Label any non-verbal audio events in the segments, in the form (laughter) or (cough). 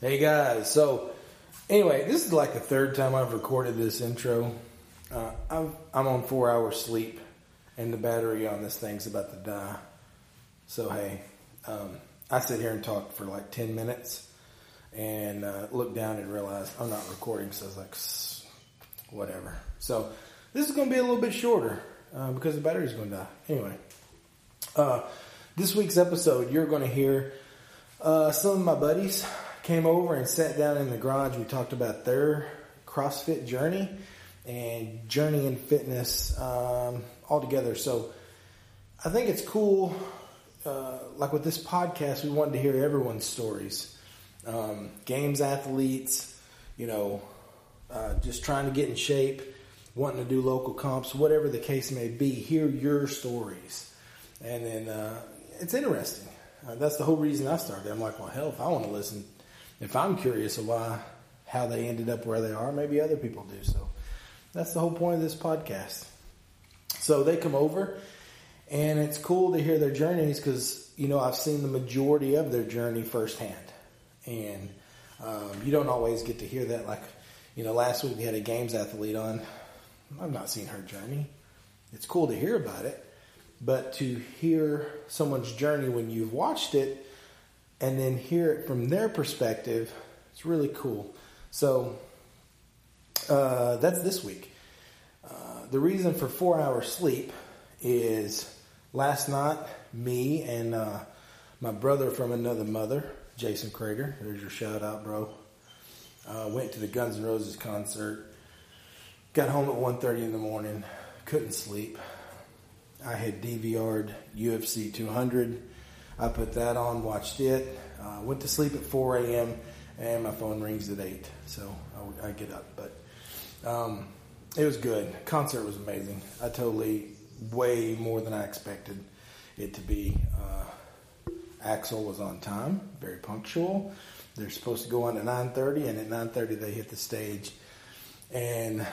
Hey guys, so anyway, this is like the third time I've recorded this intro. Uh, I'm, I'm on four hours sleep, and the battery on this thing's about to die. So hey, um, I sit here and talk for like ten minutes, and uh, look down and realize I'm not recording. So I was like, whatever. So this is going to be a little bit shorter uh, because the battery's going to die. Anyway, uh, this week's episode, you're going to hear uh, some of my buddies came over and sat down in the garage. We talked about their CrossFit journey and journey in fitness um, all together. So I think it's cool. Uh, like with this podcast, we wanted to hear everyone's stories. Um, games athletes, you know, uh, just trying to get in shape, wanting to do local comps, whatever the case may be. Hear your stories, and then uh, it's interesting. Uh, that's the whole reason I started. I'm like, well, hell, if I want to listen, if I'm curious of why, how they ended up where they are, maybe other people do. So that's the whole point of this podcast. So they come over, and it's cool to hear their journeys because you know I've seen the majority of their journey firsthand, and um, you don't always get to hear that. Like you know, last week we had a games athlete on. I've not seen her journey. It's cool to hear about it, but to hear someone's journey when you've watched it and then hear it from their perspective, it's really cool. So uh, that's this week. Uh, the reason for four hours sleep is last night, me and uh, my brother from another mother, Jason Krager, there's your shout out, bro, uh, went to the Guns N' Roses concert. Got home at 1.30 in the morning, couldn't sleep. I had DVR'd UFC 200. I put that on, watched it, uh, went to sleep at 4 a.m., and my phone rings at 8. So I, I get up. But um, it was good. Concert was amazing. I totally, way more than I expected it to be. Uh, Axl was on time, very punctual. They're supposed to go on at 9.30, and at 9.30 they hit the stage. And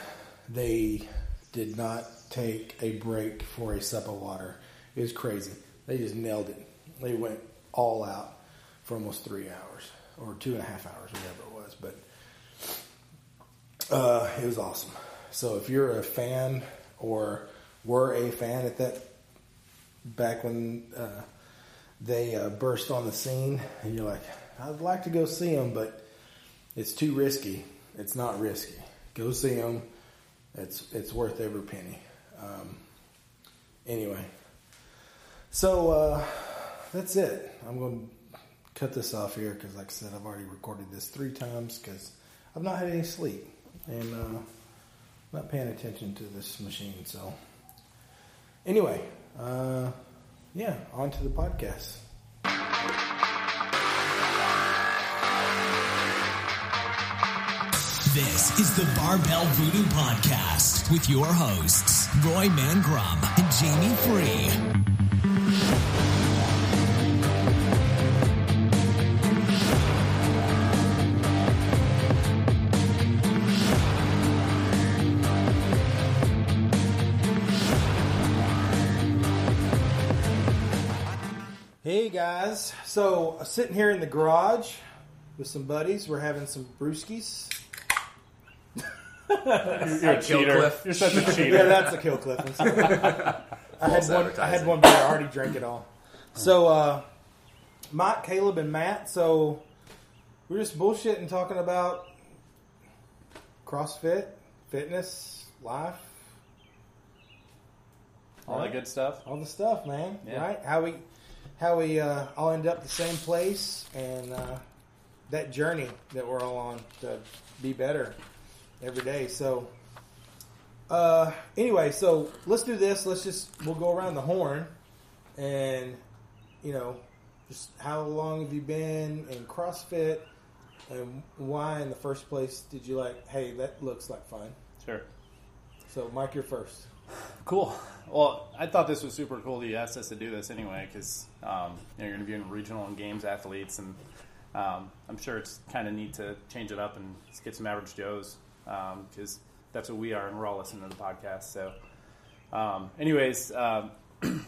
they did not take a break for a sip of water. It was crazy. They just nailed it. They went all out for almost three hours or two and a half hours, whatever it was. But uh, it was awesome. So if you're a fan or were a fan at that back when uh, they uh, burst on the scene, and you're like, I'd like to go see them, but it's too risky. It's not risky. Go see them. It's it's worth every penny. Um, anyway, so uh, that's it. I'm going to cut this off here because, like I said, I've already recorded this three times because I've not had any sleep and uh, not paying attention to this machine. So, anyway, uh, yeah, on to the podcast. This is the Barbell Voodoo Podcast with your hosts, Roy Mangrum and Jamie Free. Guys, so uh, sitting here in the garage with some buddies. We're having some brewskis. You're a cheater. You're such a cheater. Yeah, that's a kill clip. (laughs) I had False one. I had advertising. one beer. I already drank it all. So, uh, Mike, Caleb, and Matt. So we're just bullshitting, talking about CrossFit, fitness, life, All that good stuff. all the stuff, man. Yeah. Right? How we, how we uh, all end up the same place, and uh, that journey that we're all on to be better every day. So, uh, anyway, so let's do this. Let's just we'll go around the horn, and you know, just how long have you been in CrossFit, and why in the first place did you like? Hey, that looks like fun. Sure. So, Mike, you're first. Cool. Well, I thought this was super cool that you asked us to do this anyway because um, you know, you're interviewing regional and games athletes, and um, I'm sure it's kind of neat to change it up and get some average Joes because that's what we are, and we're all listening to the podcast. So, um, anyways, um, (clears throat)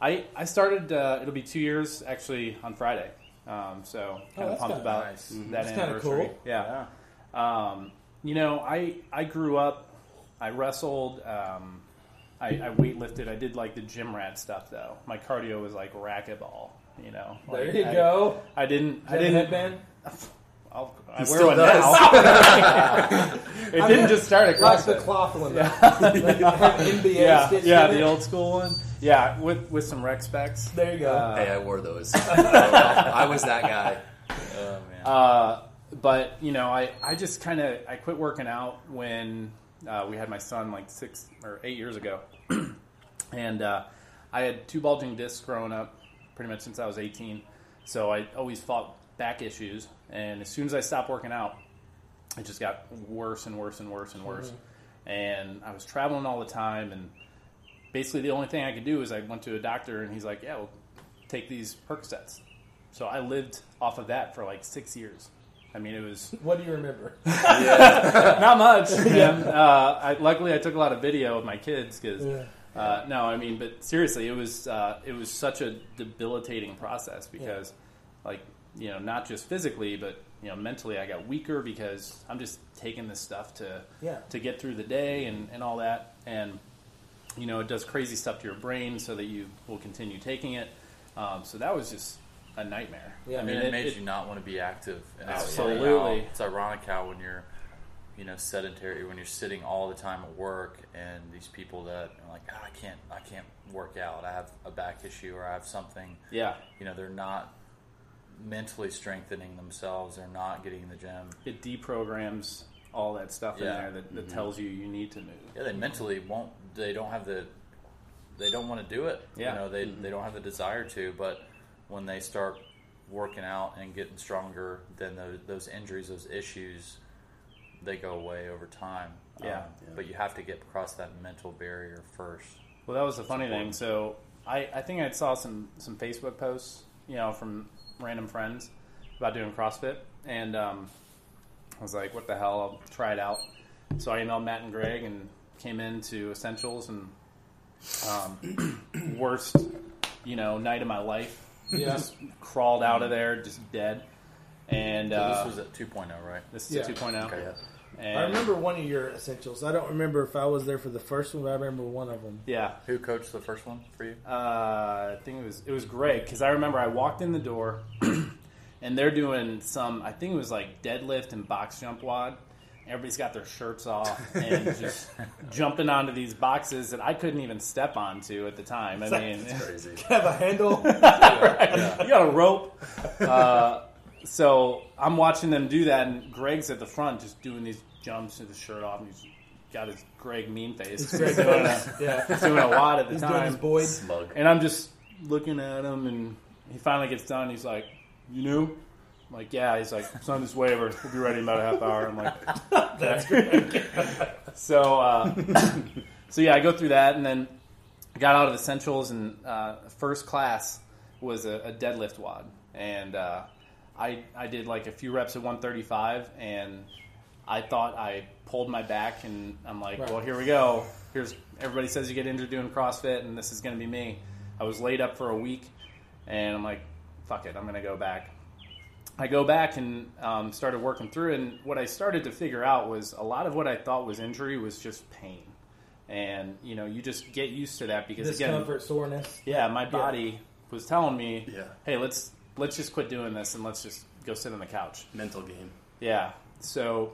I I started. Uh, it'll be two years actually on Friday. Um, so Oh, kind of that's pumped about nice. that That's anniversary. cool. Yeah. Um, you know, I I grew up. I wrestled. Um, I, I weightlifted. I did like the gym rat stuff though. My cardio was like racquetball. You know. There Like, you I, go. I didn't. I I didn't. headband. (laughs) I'll, I wear still one does. now. (laughs) it didn't just start at Like the CrossFit. cloth one. Yeah. (laughs) NBA Yeah, yeah, the old school one. Yeah, with with some rec specs. There you go. Uh, Hey, I wore those. I was that guy. Oh man. Uh, but you know, I, I just kind of I quit working out when uh, we had my son like six or eight years ago, (clears throat) and uh, I had two bulging discs growing up pretty much since I was 18. So I always fought back issues, and as soon as I stopped working out, it just got worse and worse and worse and worse. And I was traveling all the time, and basically the only thing I could do is I went to a doctor, and he's like, "Yeah, well, take these Percocets." So I lived off of that for like six years. I mean, it was (laughs) What do you remember? (laughs) not much. (laughs) man. Uh, I, luckily, I took a lot of video of my kids because. Yeah. Uh, no, I mean, but seriously, it was uh, it was such a debilitating process because, like, you know, not just physically, but you know, mentally, I got weaker because I'm just taking this stuff to Yeah. to get through the day and, and all that, and you know, it does crazy stuff to your brain so that you will continue taking it. Um, so that was just a nightmare. Yeah. I mean, it, it, made it- you not want to be active. And it's Absolutely. funny how- It's ironic how when you're, you know, sedentary, when you're sitting all the time at work, and these people that are like, "Ah, I can't, I can't work out. I have a back issue, or I have something. yeah, You know, they're not mentally strengthening themselves. They're not getting in the gym. it deprograms all that stuff in there that, that tells you you need to move. Yeah, they mentally won't. They don't have the. They don't want to do it. Yeah. You know, they they don't have the desire to. But when they start working out and getting stronger, then those, those injuries, those issues, they go away over time. Yeah. Um, But you have to get across that mental barrier first. Well, that was the funny thing. So I, I think I saw some some Facebook posts, you know, from random friends about doing CrossFit, and um, I was like, "What the hell? I'll try it out." So I emailed Matt and Greg and came into Essentials and um, (clears throat) worst, you know, night of my life. Yeah. Just crawled out of there, just dead. And So uh, this was at 2.0, right? this is Yeah. a 2.0. Okay. And I remember one of your essentials. I don't remember if I was there for the first one, but I remember one of them. Yeah. Who coached the first one for you? Uh, I think it was it was Greg because I remember I walked in the door (clears throat) and they're doing some I think it was like deadlift and box jump wad. Everybody's got their shirts off (laughs) and just jumping onto these boxes that I couldn't even step onto at the time. I mean, it's (laughs) Crazy. You Have a handle. (laughs) you got a rope. Uh, so I'm watching them do that, and Greg's at the front just doing these jumps with his shirt off, and he's got his Greg mean face. Greg He's doing, a, yeah. he's doing a wad at the He's time. doing his Boyd. Smug. And I'm just looking at him, and he finally gets done. He's like, "You knew?" I'm like, "Yeah." He's like, "Sign this waiver. We'll be ready in about a half hour." I'm like, (laughs) "That's great." so, uh, (coughs) so yeah, I go through that, and then I got out of essentials, and uh, first class was a, a deadlift wad, and uh, I I did like a few reps at 135, and I thought I pulled my back, and I'm like, Right. well, here we go. Here's everybody says you get injured doing CrossFit, and this is going to be me. I was laid up for a week, and I'm like, fuck it, I'm going to go back. I go back and um, started working through, and what I started to figure out was a lot of what I thought was injury was just pain, and you know, you just get used to that because again, Discomfort, soreness. yeah, my body was telling me, Yeah. hey, let's let's just quit doing this and let's just go sit on the couch. mental game. Yeah. So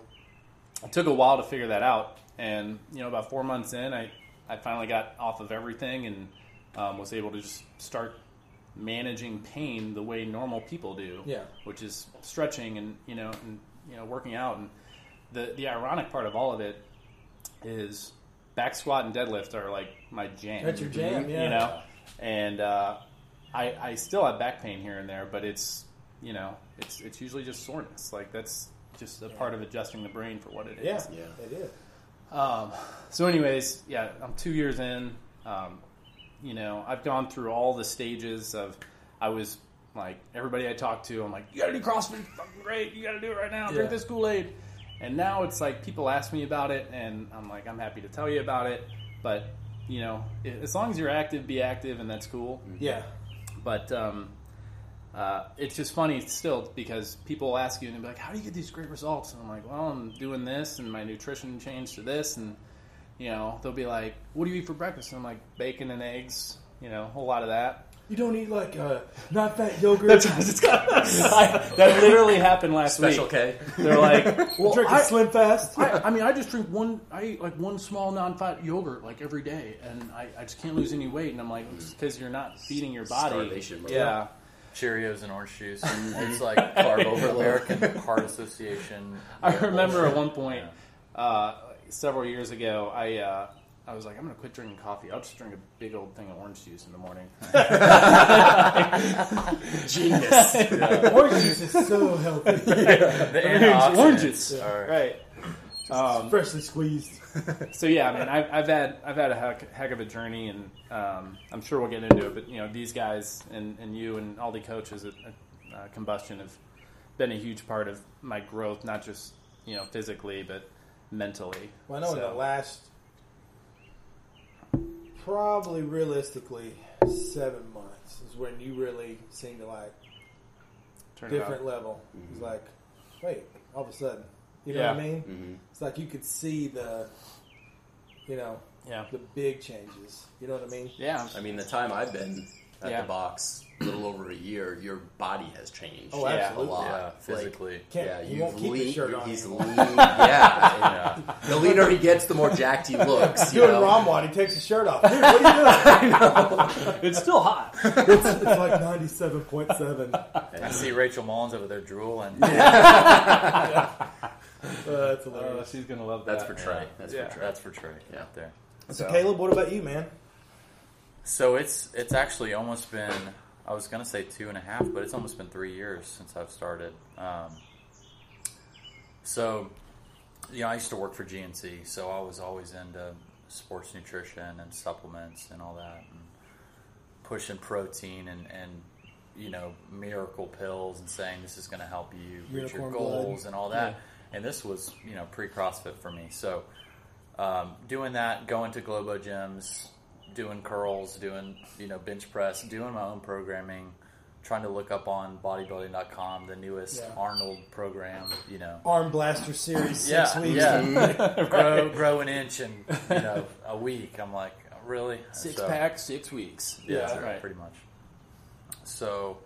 it took a while to figure that out, and you know, about four months in, I I finally got off of everything and um, was able to just start managing pain the way normal people do. Yeah. Which is stretching and you know and you know working out and the the ironic part of all of it is back squat and deadlift are like my jam. That's your jam, yeah. You know, and uh, I I still have back pain here and there, but it's you know it's it's usually just soreness. Like that's just a part of adjusting the brain for what it is. Yeah, Yeah. it is. Um, so, anyways, yeah, I'm two years in. Um, you know, I've gone through all the stages of. I was like everybody I talked to. I'm like, you got to do CrossFit, it's fucking great. You got to do it right now. Drink this Kool Aid. And now it's like people ask me about it, and I'm like, I'm happy to tell you about it. But you know, as long as you're active, be active, and that's cool. Yeah. But um, uh, it's just funny still because people ask you and they're like, "How do you get these great results?" And I'm like, "Well, I'm doing this, and my nutrition changed to this, and you know, they'll be like, "What do you eat for breakfast?" And I'm like, "Bacon and eggs." You know, a whole lot of that. You don't eat like uh, not fat yogurt. (laughs) I, that literally happened last Special week. K. They're like, (laughs) "Well, Drinking I, Slim Fast. I, I mean, I just drink one. I eat like one small non-fat yogurt like every day, and I, I just can't lose any weight. And I'm like, because you're not feeding your body. Starvation mode. Yeah. Cheerios and orange juice. (laughs) It's like carb overload. American Heart Association. I remember at one point, uh, several years ago, I uh, I was like, I'm gonna quit drinking coffee. I'll just drink a big old thing of orange juice in the morning. (laughs) Genius. Orange juice is so healthy. (laughs) The antioxidants Oranges, are- right? Um, Freshly squeezed. (laughs) so yeah, I mean, I've, I've had I've had a heck, heck of a journey, and um, I'm sure we'll get into it. But you know, these guys and, and you and all the coaches at, at uh, Combustion have been a huge part of my growth, not just you know physically, but mentally. Well, I know in the last, probably realistically, seven months is when you really seem to like Turn it different up. level. It's like, wait, all of a sudden, you know Yeah. what I mean? Mhm. It's like you could see the, you know, Yeah, the big changes. You know what I mean? yeah. I mean, the time I've been at Yeah. the box, a little over a year, your body has changed. Oh, a absolutely. lot. Yeah, physically. Can't, yeah, you you've won't keep lean, shirt on. He's anymore. lean. (laughs) Yeah, the leaner he gets, the more jacked he looks. (laughs) You Doing know? Ramwad, he takes his shirt off. Dude, what are you doing? (laughs) It's still hot. it's, it's like ninety-seven point seven. I see Rachel Mullins over there drooling. Uh, that's hilarious. she's gonna love That's that. for Trey. That's Yeah. for Trey. That's for Trey Yeah. out there. so, Caleb, what about you, man? So it's it's actually almost been I was gonna say two and a half, but it's almost been three years since I've started. Um, so you know, I used to work for GNC, so I was always into sports nutrition and supplements and all that, and pushing protein and and you know miracle pills and saying this is going to help you reach your goals blood. and all that. And this was you know pre CrossFit for me, so um, doing that, going to Globo gyms, doing curls, doing you know bench press, doing my own programming, trying to look up on bodybuilding.com the newest Yeah. Arnold program, you know. Arm Blaster Series six Yeah, weeks. yeah. (laughs) grow, grow an inch in you know a week. I'm like, really? Six So- pack, six weeks. yeah, right. pretty much. So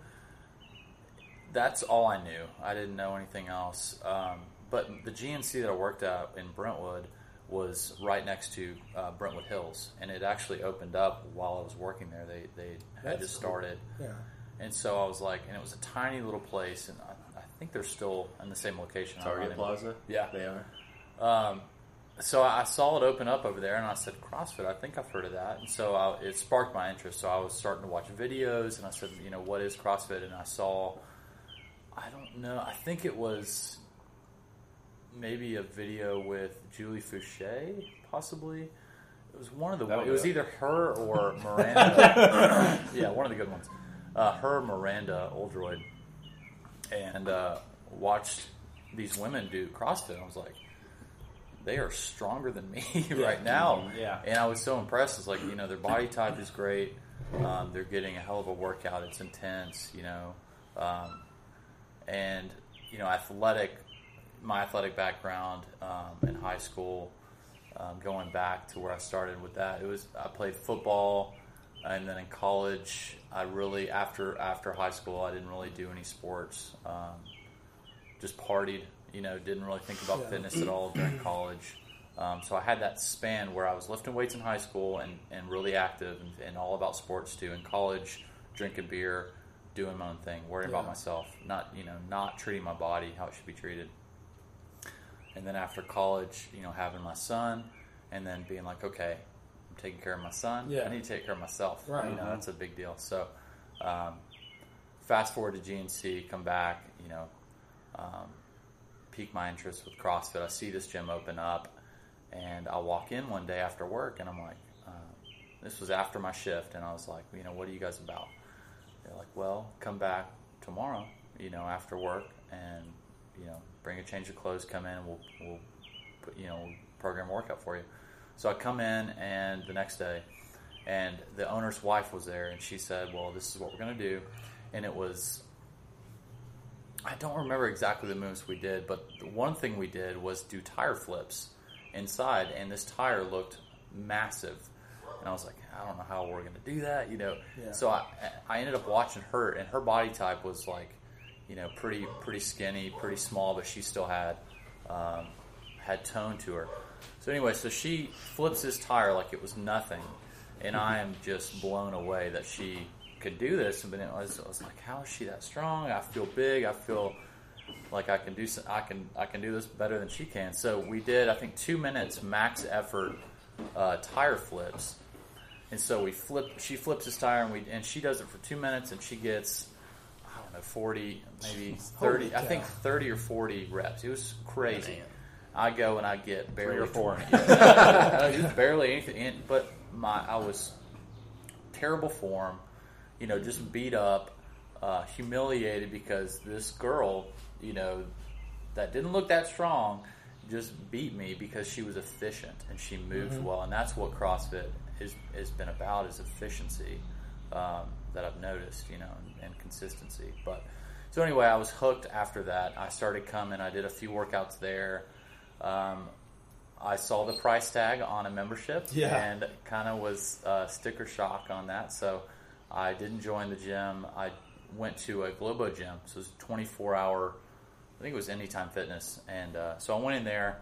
that's all I knew. I didn't know anything else. Um, but the GNC that I worked at in Brentwood was right next to uh, Brentwood Hills, and it actually opened up while I was working there. They they had That's just cool. started, Yeah. and so I was like, and it was a tiny little place, and I, I think they're still in the same location. I'm Target. Plaza. Yeah. they are. Um, so I saw it open up over there, and I said, CrossFit. I think I've heard of that, and so I, it sparked my interest. So I was starting to watch videos, and I said, you know, what is CrossFit? And I saw, I don't know, I think it was maybe a video with Julie Foucher, possibly. It was one of the. That'll It was either her or (laughs) Miranda. yeah, one of the good ones. Uh, her, Miranda Oldroyd, and uh, watched these women do CrossFit. I was like, they are stronger than me (laughs) right now. Yeah. And I was so impressed. It's like, you know, their body type is great. Um, they're getting a hell of a workout. It's intense, you know. Um, and, you know, athletic, my athletic background um, in high school, um, going back to where I started with that, it was, I played football. And then in college, I really, after, after high school, I didn't really do any sports. Um, just partied, you know, didn't really think about Yeah. fitness at all (clears throat) during college. Um, so I had that span where I was lifting weights in high school and, and really active and, and all about sports too. In college, drinking beer, doing my own thing, worrying about myself, not you know, not treating my body how it should be treated. And then after college, you know, having my son, and then being like, okay, I'm taking care of my son. Yeah. I need to take care of myself. Right. You know, that's a big deal. So, um, fast forward to GNC, come back, you know, um, pique my interest with CrossFit. I see this gym open up, and I walk in one day after work, and I'm like, uh, this was after my shift, and I was like, you know, what are you guys about? They're like, well, come back tomorrow, you know, after work, and you know, bring a change of clothes, come in, we'll, we'll put, you know, program a workout for you. So I come in, and the next day, and the owner's wife was there, and she said, well, this is what we're going to do, and it was I don't remember exactly the moves we did, but the one thing we did was do tire flips inside, and this tire looked massive. And I was like, I don't know how we're going to do that, you know. Yeah. So I, I ended up watching her, and her body type was like, you know, pretty pretty skinny, pretty small, but she still had um, had tone to her. So anyway, so she flips this tire like it was nothing, and I am just blown away that she could do this. But it was, I was like, how is she that strong? I feel big. I feel like I can do some, I can I can do this better than she can. So we did I think two minutes max effort uh, tire flips, and so we flip. She flips this tire and we and she does it for two minutes and she gets know forty maybe (laughs) Holy thirty I think thirty or forty reps. It was crazy. Man. I go and I get barely or four. 20. Yeah. it was barely anything. And, but my I was terrible form, you know, just beat up, uh, humiliated because this girl, you know, that didn't look that strong, just beat me because she was efficient and she moved well, and that's what CrossFit is has been about is efficiency um, that I've noticed, you know, and, and consistency. But so anyway, I was hooked after that. I started coming. I did a few workouts there. Um, I saw the price tag on a membership Yeah. and kind of was uh, sticker shock on that. So I didn't join the gym. I went to a Globo gym. So it was 24 hour, I think it was Anytime Fitness. And uh, so I went in there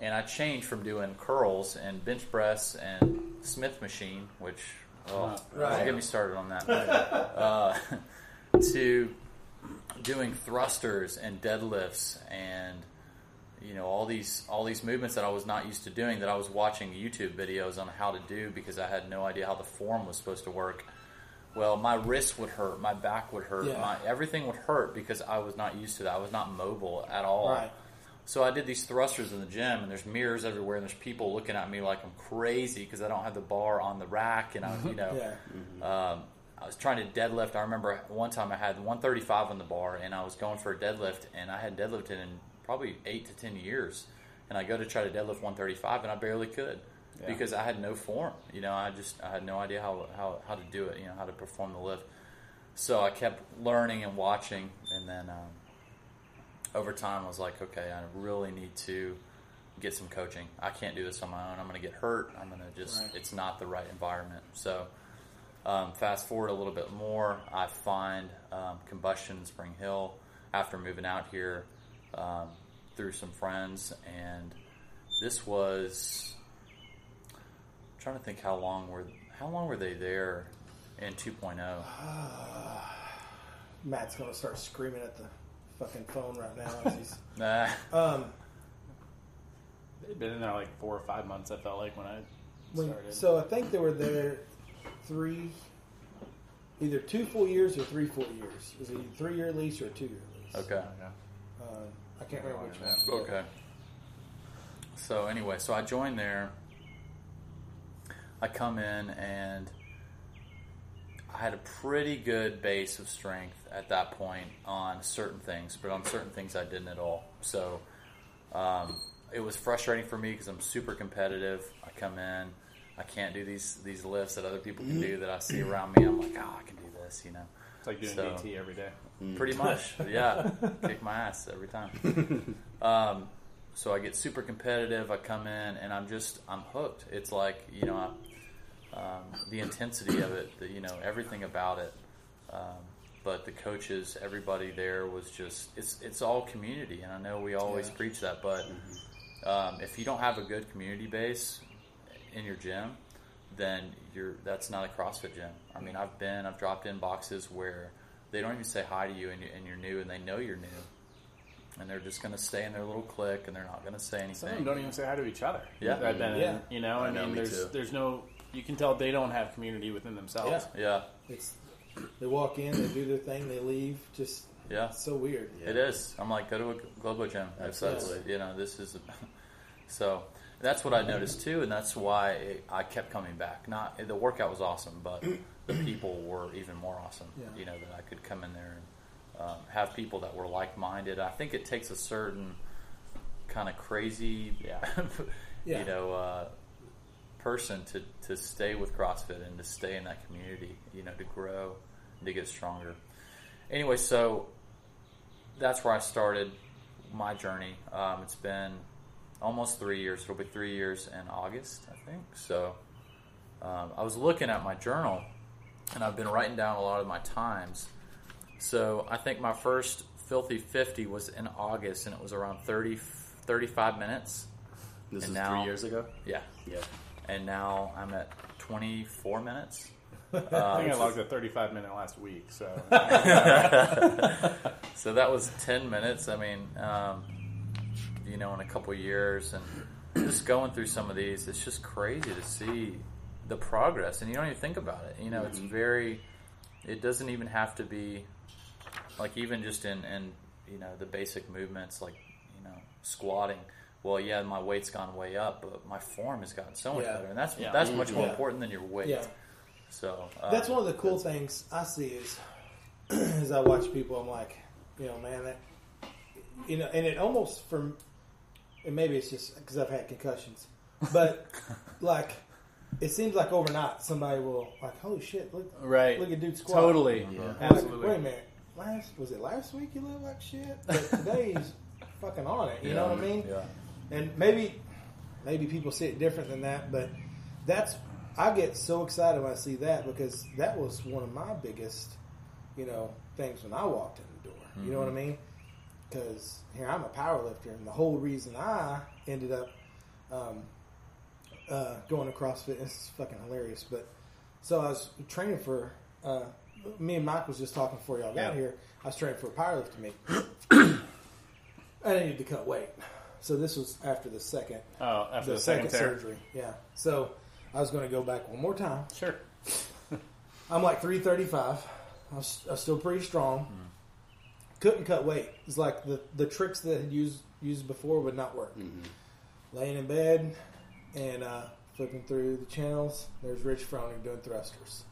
and I changed from doing curls and bench press and Smith machine, which, oh, Right. don't get me started on that. (laughs) uh, (laughs) to doing thrusters and deadlifts and you know all these all these movements that I was not used to doing that I was watching YouTube videos on how to do because I had no idea how the form was supposed to work. Well, my wrist would hurt, my back would hurt, Yeah. my everything would hurt because I was not used to that. I was not mobile at all. Right. So I did these thrusters in the gym, and there's mirrors everywhere, and there's people looking at me like I'm crazy because I don't have the bar on the rack, and I, (laughs) you know, Yeah. um, I was trying to deadlift. I remember one time I had 135 on the bar, and I was going for a deadlift, and I hadn't deadlifted in probably eight to ten years. And I go to try to deadlift 135, and I barely could Yeah. because I had no form. You know, I just I had no idea how, how how to do it. You know, how to perform the lift. So I kept learning and watching, and then um, over time I was like, okay, I really need to get some coaching. I can't do this on my own. I'm going to get hurt. I'm going to just Right. it's not the right environment. So um, fast forward a little bit more, I find um, Combustion Spring Hill after moving out here um, through some friends, and this was I'm trying to think how long were how long were they there in oh? 2.0? (sighs) Matt's gonna start screaming at the fucking phone right now. (laughs) As he's, Nah, um, They'd been in there like four or five months. I felt like when I when, started. so I think they were there three, either two full years or three full years. Is it a three year lease or a two year lease? okay. Uh, I can't remember which one. Okay. So anyway, so I joined there. I come in and I had a pretty good base of strength at that point on certain things, but on certain things I didn't at all. So um, it was frustrating for me because I'm super competitive. I come in, I can't do these these lifts that other people can do that I see around me. I'm like, oh, I can do this, you know. it's like doing so- DT every day. Pretty much, yeah. (laughs) Kick my ass every time. Um, so I get super competitive. I come in and I'm just I'm hooked. It's like you know I, um, the intensity of it, the, you know everything about it. Um, but the coaches, everybody there was just it's it's all community, and I know we always Yeah. preach that, but um, if you don't have a good community base in your gym, then you're that's not a CrossFit gym. I mean, I've been I've dropped in boxes where they don't even say hi to you and, you, and you're new and they know you're new, and they're just going to stay in their little clique and they're not going to say anything. Some of them don't even say hi to each other. Yeah. I've been, Yeah. you know, I I, know, mean, me there's too. there's no, you can tell they don't have community within themselves. Yeah. Yeah, It's they walk in, they do their thing, they leave. Just yeah, it's so weird. Yeah. it is. I'm like, go to a global gym. If that's Absolutely. you know, this is. (laughs) so that's what I noticed too, and that's why it, I kept coming back. Not the workout was awesome, but the (clears throat) people were even more awesome. Yeah. You know that I could come in there and um, have people that were like minded. I think it takes a certain kind of crazy, Yeah. Yeah. (laughs) you know, uh, person to to stay with CrossFit and to stay in that community. You know, to grow and to get stronger. Anyway, so that's where I started my journey. Um, it's been almost three years. It'll be three years in August, I think. So um, I was looking at my journal, and I've been writing down a lot of my times. So I think my first filthy 50 was in August, and it was around 30, 35 minutes. This And is now- three years ago. Yeah. Yeah. And now I'm at 24 minutes. (laughs) I think I logged a 35 minute last week, so (laughs) So that was 10 minutes. I mean, um, you know, in a couple years, and just going through some of these, it's just crazy to see the progress. And you don't even think about it. You know, it's very, it doesn't even have to be like even just in, in, you know, the basic movements like, you know, squatting. Well, yeah, my weight's gone way up, but my form has gotten so much Yeah. better, and that's Yeah. that's much more Yeah. important than your weight. Yeah. So um, That's one of the cool things I see is (clears throat) as I watch people, I'm like, you know, man, that you know, and it almost from, and maybe it's just because I've had concussions, but (laughs) like, it seems like overnight somebody will like, holy shit, look, right, look at dude squat. totally, Yeah. Like, absolutely. Wait a minute, last was it last week you looked like shit, but today he's fucking on it. You know what I mean? Yeah. And maybe maybe people see it different than that, but that's I get so excited when I see that because that was one of my biggest, you know, things when I walked in the door. You know what I mean? Because here I'm a power lifter, and the whole reason I ended up um, uh, going to CrossFit (laughs) is fucking hilarious. But so I was training for. Uh, me and Mike was just talking before y'all got Yeah. here. I was training for a powerlifting meet. (coughs) I needed to cut weight, so this was after the second Oh, after the, the, second, second, surgery. Yeah. So I was going to go back one more time. Sure. (laughs) I'm like 335. I was, I was still pretty strong. Couldn't cut weight. It's like the, the tricks that had used used before would not work. Laying in bed and uh, flipping through the channels. There's Rich Froning doing thrusters.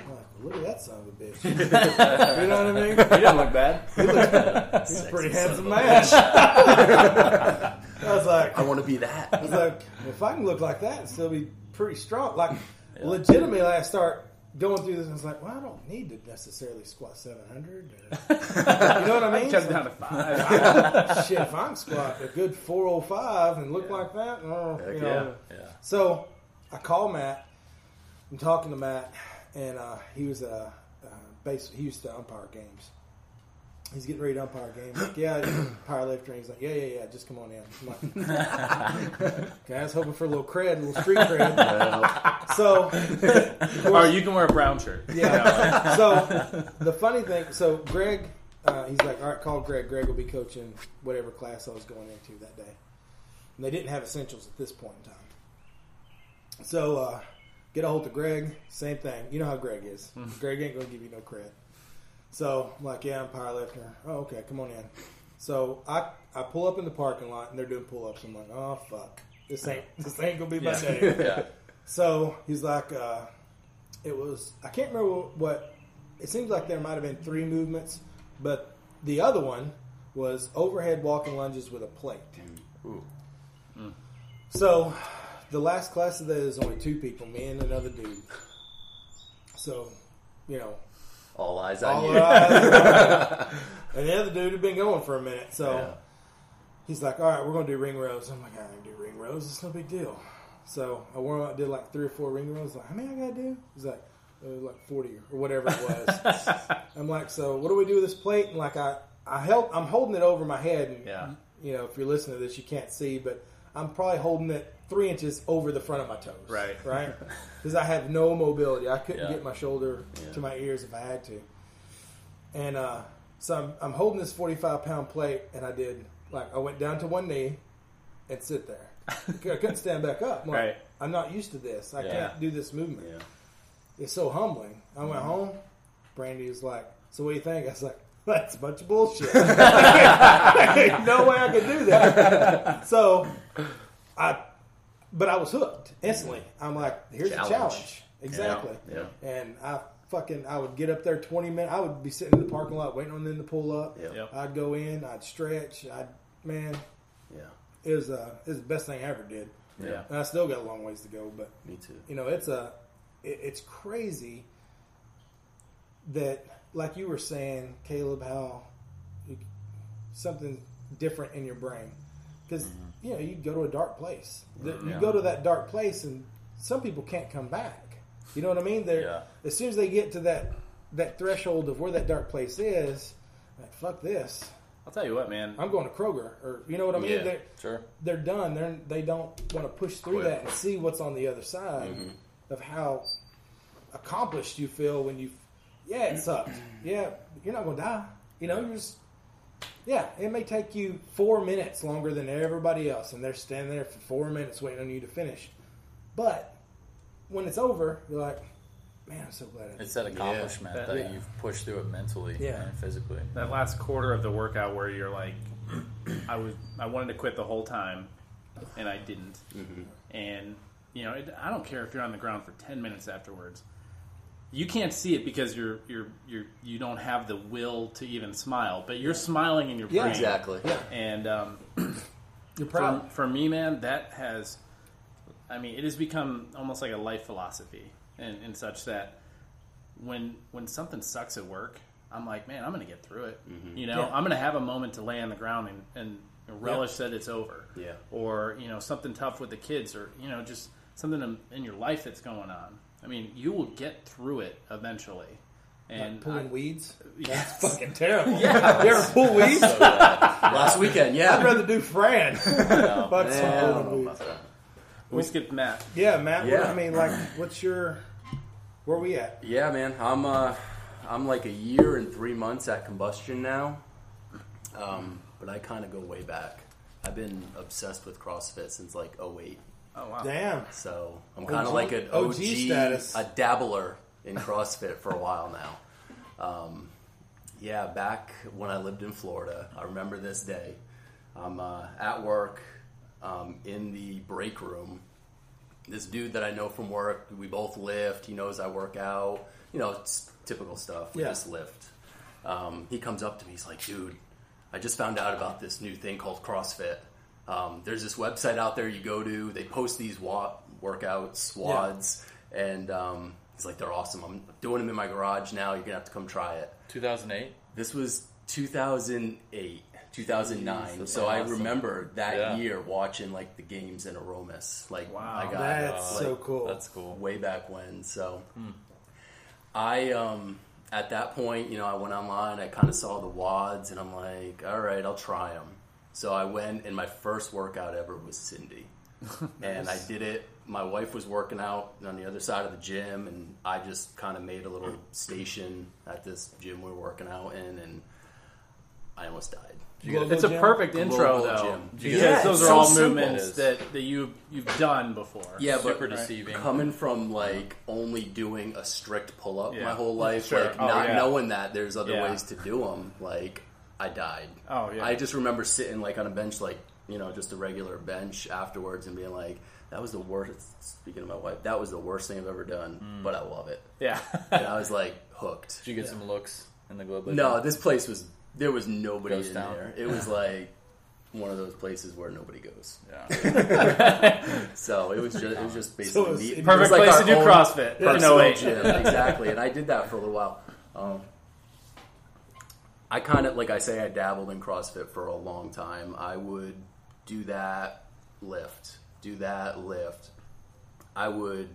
I'm like, look at that son of a bitch. (laughs) you know what I mean? He doesn't look bad. He's a pretty handsome man. (laughs) I was like, I want to be that. I was like, if I can look like that and still be pretty strong, like legitimately, I start going through this, and I was like, well, I don't need to necessarily squat seven hundred. (laughs) You know what I mean? Cut down to five. Shit, if I can squat a good four hundred five and look like that, oh, you Heck know. Yeah. So I call Matt. I'm talking to Matt, and uh, he was a uh, base. He used to umpire games. He's getting ready to umpire games. Like, yeah, power lifter. And he's like, yeah, yeah, yeah. Just come on in. I'm like, okay, I was hoping for a little cred, a little street cred. so, or you can wear a brown shirt. yeah. So the funny thing, so Greg, uh, he's like, all right, call Greg. Greg will be coaching whatever class I was going into that day. And they didn't have essentials at this point in time. So uh, get a hold of Greg. Same thing. You know how Greg is. (laughs) Greg ain't going to give you no credit. So I'm like, yeah, I'm powerlifter. Oh, okay, come on in. So I I pull up in the parking lot and they're doing pull ups. I'm like, oh fuck, this ain't this ain't gonna be my day. (laughs) Yeah. So he's like, uh, it was, I can't remember what, it seems like there might have been three movements, but the other one was overhead walking lunges with a plate. Ooh. So the last class of that is only two people, me and another dude. So, you know, All eyes on all you. right. (laughs) and the other dude had been going for a minute. So Yeah. he's like, all right, we're going to do ring rows. I'm like, I can do ring rows. It's no big deal. So I went out, did like three or four ring rows. Like, how many I got to do? He's like, uh, like 40 or whatever it was. (laughs) I'm like, so what do we do with this plate? And like, I, I held, I'm holding it over my head. And, Yeah. you know, if you're listening to this, you can't see, but I'm probably holding it three inches over the front of my toes. Right. Right. Because I have no mobility. I couldn't Yeah. get my shoulder Yeah. to my ears if I had to. And uh, so I'm, I'm holding this 45 pound plate, and I did like I went down to one knee and sit there. I couldn't stand back up. I'm like, Right. I'm not used to this. I Yeah. can't do this movement. Yeah. It's so humbling. I Mm-hmm. went home. Brandy was like, "So what do you think?" I was like, "That's a bunch of bullshit. (laughs) (laughs) No way I could do that." so I, but I was hooked instantly. I'm like, "Here's Challenge. a challenge." Exactly. Yeah. And I fucking I would get up there 20 minutes. I would be sitting in the parking lot waiting on them to pull up. Yeah. Yep. I'd go in. I'd stretch. I'd man, Yeah. it was uh, it was the best thing I ever did. Yeah. And I still got a long ways to go, but Me too. you know, it's a it, it's crazy that like you were saying, Caleb, how you, something different in your brain because Mm-hmm. you know you go to a dark place. The- You Yeah. go to that dark place, and some people can't come back. You know what I mean? They're Yeah. as soon as they get to that that threshold of where that dark place is, like fuck this. I'll tell you what, man. I'm going to Kroger, or you know what I mean? Yeah. They're Sure. they're done. They're they don't want to push through Quit. that and see what's on the other side of how accomplished you feel when you. Yeah, it sucked. Yeah, you're not going to die. You know, you're just. Yeah, it may take you four minutes longer than everybody else, and they're standing there for four minutes waiting on you to finish. But when it's over, you're like, man, I'm so glad. I did It's that accomplishment That- that yeah. you've pushed through it mentally Yeah. and physically. that last quarter of the workout where you're like, (clears throat) I was, I wanted to quit the whole time, and I didn't. Mm-hmm. And you know, it, I don't care if you're on the ground for ten minutes afterwards. You can't see it because you're you're you're you don't have the will to even smile, but you're smiling in your Yeah, brain. Exactly. Yeah, And um, (clears throat) you're for, proud. for me, man, that has, I mean, it has become almost like a life philosophy, and, and such that when when something sucks at work, I'm like, man, I'm going to get through it. You know, Yeah. I'm going to have a moment to lay on the ground and, and relish that it's over. Yeah. Or you know, something tough with the kids, or you know, just something in, in your life that's going on. I mean, you will get through it eventually. And Like pulling I- weeds. (laughs) Yes. Fucking terrible. (laughs) Yeah, you ever pull weeds? Last weekend, yeah. I'd rather do Fran. (laughs) Fuck some Yeah, I don't pulling know weeds. that. we skipped Matt. Yeah, Matt. What, Yeah. I mean, like, what's your? Where we at? Yeah, man. I'm uh, I'm like a year and three months at combustion now. Um, but I kind of go way back. I've been obsessed with CrossFit since like 08. Oh wow. Damn. So I'm kind of like an OG, OG status. a dabbler in CrossFit for a while now. Um, yeah, back when I lived in Florida, I remember this day. I'm uh, at work um, in the break room. This dude that I know from work, we both lift. He knows I work out. You know, it's typical stuff. We Yeah. just lift. Um, he comes up to me. He's like, "Dude, I just found out about this new thing called CrossFit. Um, there's this website out there you go to. They post these wa- workouts, WADs, and um, he's like, they're awesome. I'm doing them in my garage now. You're gonna have to come try it. 2008. This was 2008, 2009. that's so I remember that Yeah. year watching like the games in Aromas. Like, Wow. I got That's like, so cool. That's cool. way back when. So I um at that point, you know, I went online, I kind of saw the wads and I'm like, all right, I'll try them. So I went and my first workout ever was Cindy. (laughs) And I did it. My wife was working out on the other side of the gym and I just kind of made a little station at this gym we were working out in and I almost died. Global It's a Gym? perfect intro, Global though, Gym. because Yeah, those it's are all so simple. movements that, that you you've done before. Yeah, but Super deceiving. coming from like only doing a strict pull up Yeah. my whole life, Sure. like Oh, not yeah. knowing that there's other Yeah. ways to do them, like I died. Oh, yeah. I just remember sitting like on a bench, like you know, just a regular bench afterwards, and being like, "That was the worst." Speaking of my wife, that was the worst thing I've ever done, Mm. but I love it. yeah. And I was like hooked. Did you get some looks in the globe? No, this place was there was nobody Ghost in town. there. (laughs) It was like one of those places where nobody goes. Yeah. (laughs) So it was just it was just basically it's- me- it it Perfect was like place to do own CrossFit. in personal 08. gym, exactly. And I did that for a little while. Um, I kind of like I say I dabbled in CrossFit for a long time. I would do that lift, do that lift. I would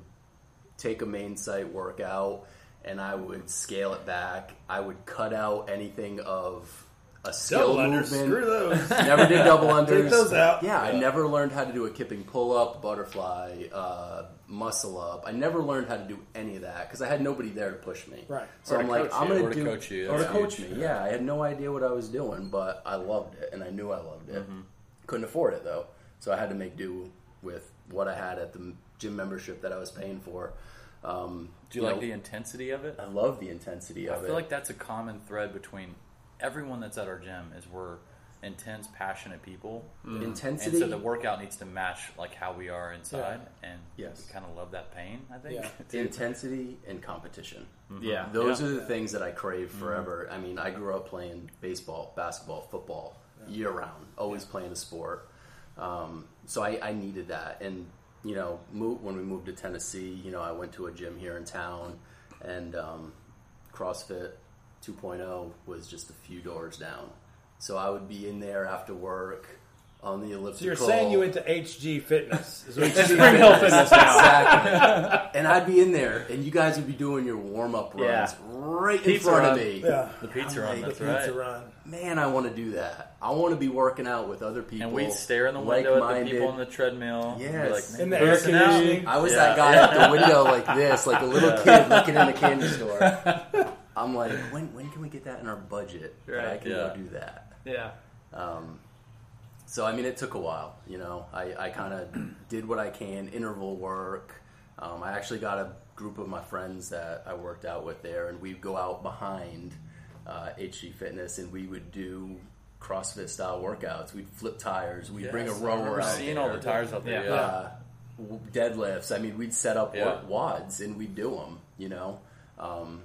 take a main site workout and I would scale it back. I would cut out anything of a skill (laughs) Double unders. movement. Screw those. Never did double unders. Take those out. Yeah, I never learned how to do a kipping pull up, butterfly, uh, muscle up. I never learned how to do any of that because I had nobody there to push me. Right. So Or I'm like, I'm gonna do coach you, or to coach me. Yeah, I had no idea what I was doing, but I loved it, and I knew I loved it. Mm-hmm. Couldn't afford it though, so I had to make do with what I had at the gym membership that I was paying for. Um, Do you like know, the intensity of it? I love the intensity of it. I feel it. like that's a common thread between everyone that's at our gym is we're intense, passionate people. And intensity. so the workout needs to match like how we are inside, and Yes. we kind of love that pain. I think. Yeah. (laughs) intensity and competition. Yeah. Those Yeah. are the things that I crave forever. I mean, I grew up playing baseball, basketball, football year round, always playing a sport. Um, so I, I needed that. And, you know, mo- when we moved to Tennessee, you know, I went to a gym here in town, and um, CrossFit 2.0 was just a few doors down. So I would be in there after work on the elliptical. So you're saying you went to HG Fitness? Is what (laughs) you're. Spring Hill Fitness now. exactly. (laughs) and I'd be in there, and you guys would be doing your warm up runs Yeah. right in front run. of me. Yeah, The pizza I'm run, like, that's the right. pizza run. Man, I want to do that. I want to be working out with other people. And we'd stare in the window at the people on the treadmill. and be Yes. like, In "Man, the air conditioning. I was Yeah. that guy at the window like this, like a little kid looking in the candy store. (laughs) I'm like, when when can we get that in our budget that I can yeah. go do that? Yeah. Um, so I mean, it took a while. You know, I, I kind of did what I can, interval work. Um, I actually got a group of my friends that I worked out with there, and we'd go out behind uh, HG Fitness, and we would do CrossFit style workouts. We'd flip tires. We'd bring a Yes, rower out seeing there all the tires out there. Yeah. Yeah. uh, deadlifts. I mean, we'd set up Yeah. WODs and we'd do them. You know, um,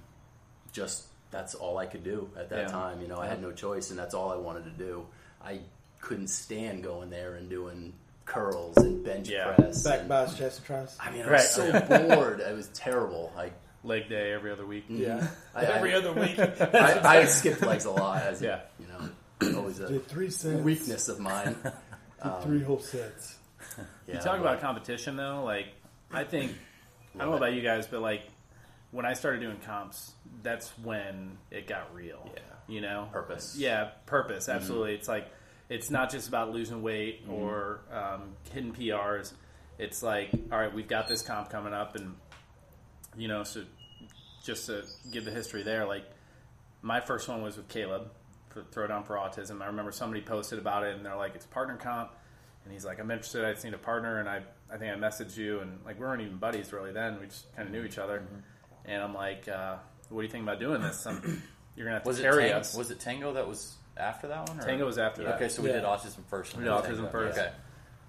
just that's all I could do at that Yeah. time. You know, I had no choice, and that's all I wanted to do. I couldn't stand going there and doing curls and bench Yeah. press. Back and- by his chest and tries. I mean, I Right. was so (laughs) bored. It was terrible. I, Leg day every other week. Mm-hmm. Yeah, I- every I- other week. (laughs) I, I skipped legs a lot. As Yeah. you know, always a Did three sets. weakness of mine. (laughs) Did um, three whole sets. Yeah, You talk but- about competition though, like I think I don't know about you guys, but like when I started doing comps, that's when it got real. Yeah. You know? Purpose. Yeah, purpose, mm-hmm. absolutely. It's like it's not just about losing weight mm-hmm. or um, hitting PRs. It's like, all right, we've got this comp coming up and you know, so just to give the history there, like my first one was with Caleb for Throwdown for Autism. I remember somebody posted about it, and they're like, "It's partner comp," and he's like, "I'm interested. I just need a partner." And I, I think I messaged you, and like we weren't even buddies really then. We just kind of knew each other. Mm-hmm. And I'm like, uh, "What do you think about doing this? Some, you're gonna have to Was it, carry Tang- us." was it Tango that was after that one? Or? Tango was after that. Okay, so we Yeah. did autism first. and We did autism Tango. first. Okay,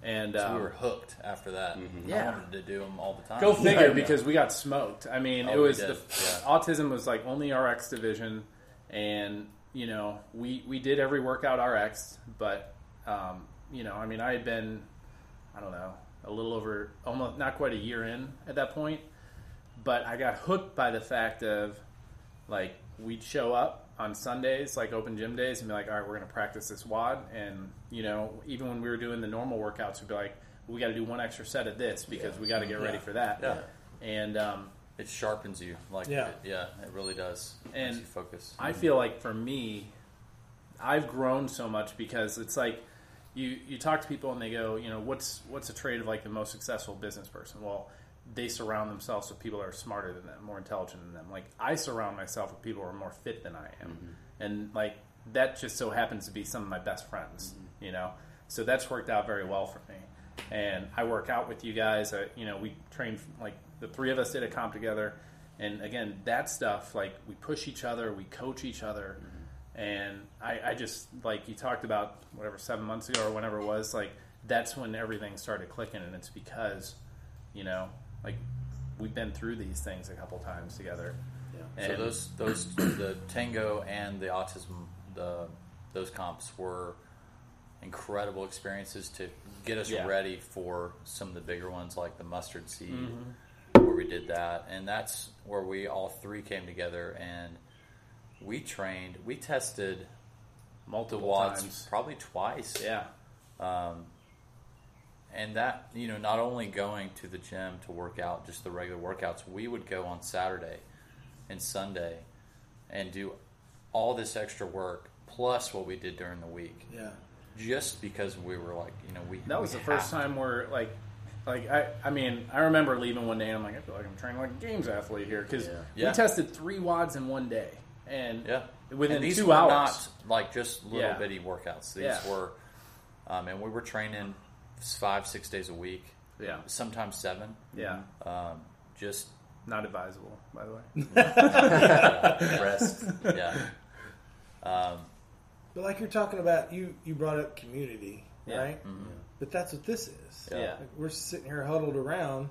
and so um, we were hooked after that. I Yeah. wanted to do them all the time. Go (laughs) figure, Yeah. because we got smoked. I mean, Oh, it was the yeah. autism was like only RX division, and you know we we did every workout RX, but um, you know, I mean, I had been, I don't know, a little over almost not quite a year in at that point, but I got hooked by the fact of like we'd show up on Sundays, like open gym days, and be like, all right, we're going to practice this WOD. And, you know, even when we were doing the normal workouts, we'd be like, we got to do one extra set of this because we got to get ready for that. Yeah. And um, It sharpens you. Like Yeah. it, yeah, it really does. And you focus. I feel like for me, I've grown so much because it's like you you talk to people and they go, you know, what's what's a trait of like the most successful business person? Well, they surround themselves with people that are smarter than them, more intelligent than them. Like I surround myself with people who are more fit than I am, mm-hmm. and like that just so happens to be some of my best friends. Mm-hmm. You know, so that's worked out very well for me. And I work out with you guys. I, you know, we train like the three of us did a comp together, and again, that stuff like we push each other, we coach each other, mm-hmm. and I, I just like you talked about whatever seven months ago or whenever it was. Like that's when everything started clicking, and it's because you know like we've been through these things a couple times together. Yeah. So those those the tango and the autism the those comps were incredible experiences to get us Yeah. ready for some of the bigger ones like the mustard seed Mm-hmm. where we did that and that's where we all three came together and we trained we tested multiple WODs times. probably twice Yeah, and that you know not only going to the gym to work out just the regular workouts we would go on saturday and sunday and do all this extra work plus what we did during the week Yeah. just because we were like you know we that was we the first have to. time where like. Like I, I mean, I remember leaving one day and I'm like, I feel like I'm training like a games athlete here because Yeah. Yeah. we tested three WODs in one day, and yeah within and these two were hours. not like just little Yeah. bitty workouts these Yeah. were um, and we were training five six days a week yeah, sometimes seven yeah, um, just not advisable, by the way. (laughs) Rest. yeah um, But like you're talking about, you you brought up community, Yeah. right? Mm-hmm. But that's what this is. Yeah. Like, we're sitting here huddled around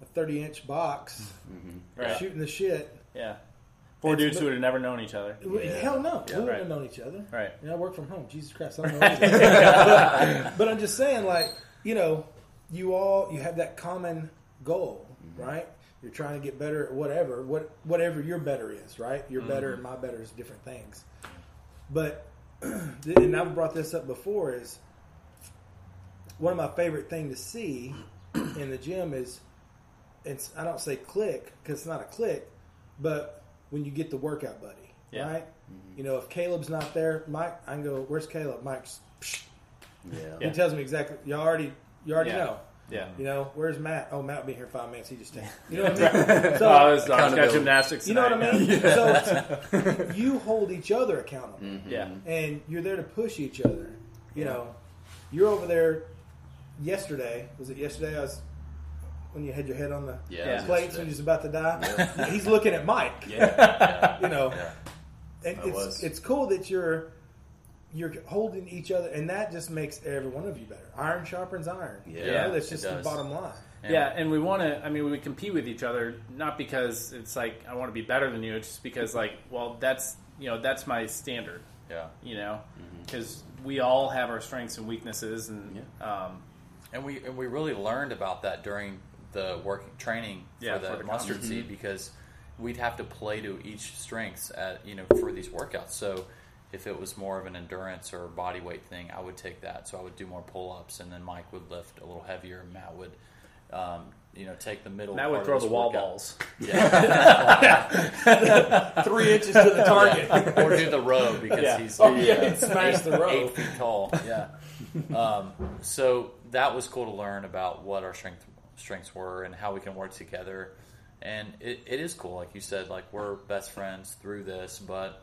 a 30 inch box, mm-hmm. Right. shooting the shit. Yeah, four It's- dudes who would have never known each other. Well, Hell no, we wouldn't Right. have known each other. Right. You know, I work from home. Jesus Christ, I don't know. (laughs) but, (laughs) but I'm just saying, like, you know, you all you have that common goal, mm-hmm. right? You're trying to get better at whatever, what whatever your better is, right? Your mm-hmm. better and my better is different things. But (clears throat) and I've brought this up before, is one of my favorite thing to see in the gym is, it's I don't say click because it's not a click, but when you get the workout buddy, Yeah. right? Mm-hmm. You know, if Caleb's not there, Mike, I can go, "Where's Caleb?" Mike's, psh, Yeah. he tells me exactly. You already, you already Yeah. know. Yeah. You know, where's Matt? Oh, Matt will be here in five minutes. He just takes. You know what I mean? So, So (laughs) I was, I was got Accountability. gymnastics. you know what I tonight, mean? So (laughs) you hold each other accountable, mm-hmm. Yeah. and you're there to push each other. You know, you're over there. Yesterday was it yesterday? I was when you had your head on the Yeah. Yeah. plates when yesterday. you was about to die. (laughs) He's looking at Mike. Yeah. (laughs) You know, Yeah. and I it's was. it's cool that you're you're holding each other, and that just makes every one of you better. Iron sharpens iron. You Yeah, know, that's just the bottom line. Yeah, and we want to. I mean, we compete with each other not because it's like I want to be better than you. It's just because like, well, that's you know that's my standard. Yeah. You know, because we all have our strengths and weaknesses, and um, And we and we really learned about that during the working training for Yeah, the for the mustard competition. seed because we'd have to play to each strengths at you know for these workouts. So if it was more of an endurance or body weight thing, I would take that. So I would do more pull ups, and then Mike would lift a little heavier. and Matt would. Um, you know, take the middle. Matt would throw the wall workout. balls. (laughs) (laughs) Three inches to the target. (laughs) or do the row because Yeah. he's Oh, yeah, uh, smash the row. eight feet tall. Yeah. Um, so that was cool to learn about what our strength strengths were and how we can work together. And it, it is cool, like you said, like we're best friends through this, but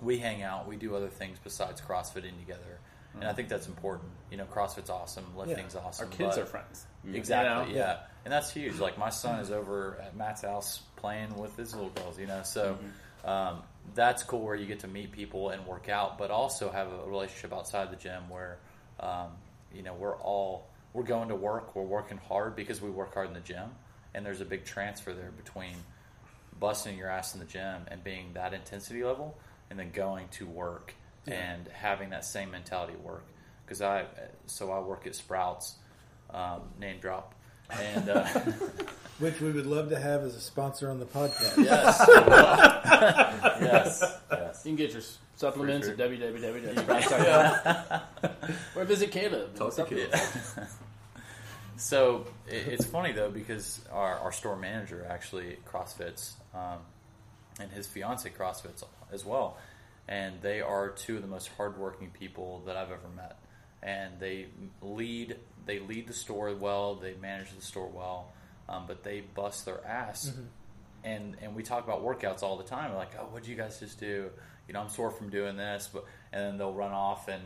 we hang out, we do other things besides CrossFitting together. And I think that's important. You know, CrossFit's awesome, lifting's Our awesome. Our kids are friends. Exactly. You know? Yeah. And that's huge. Like my son is over at Matt's house playing with his little girls. You know, so um, that's cool where you get to meet people and work out, but also have a relationship outside the gym where um, you know we're all we're going to work. We're working hard because we work hard in the gym, and there's a big transfer there between busting your ass in the gym and being that intensity level, and then going to work and having that same mentality at work. Because I so I work at Sprouts, um, name drop, and uh, (laughs) Which we would love to have as a sponsor on the podcast. yes, (laughs) yes, yes. You can get your supplements Free at www.sprouts.com (laughs) or visit Caleb. Talk to Caleb. (laughs) So it, it's funny though because our, our store manager actually CrossFits, um, and his fiance CrossFits as well, and they are two of the most hardworking people that I've ever met, and they lead they lead the store well, they manage the store well, um, but they bust their ass. And, and we talk about workouts all the time. Like, oh, what do you guys just do? You know, I'm sore from doing this, but and then they'll run off and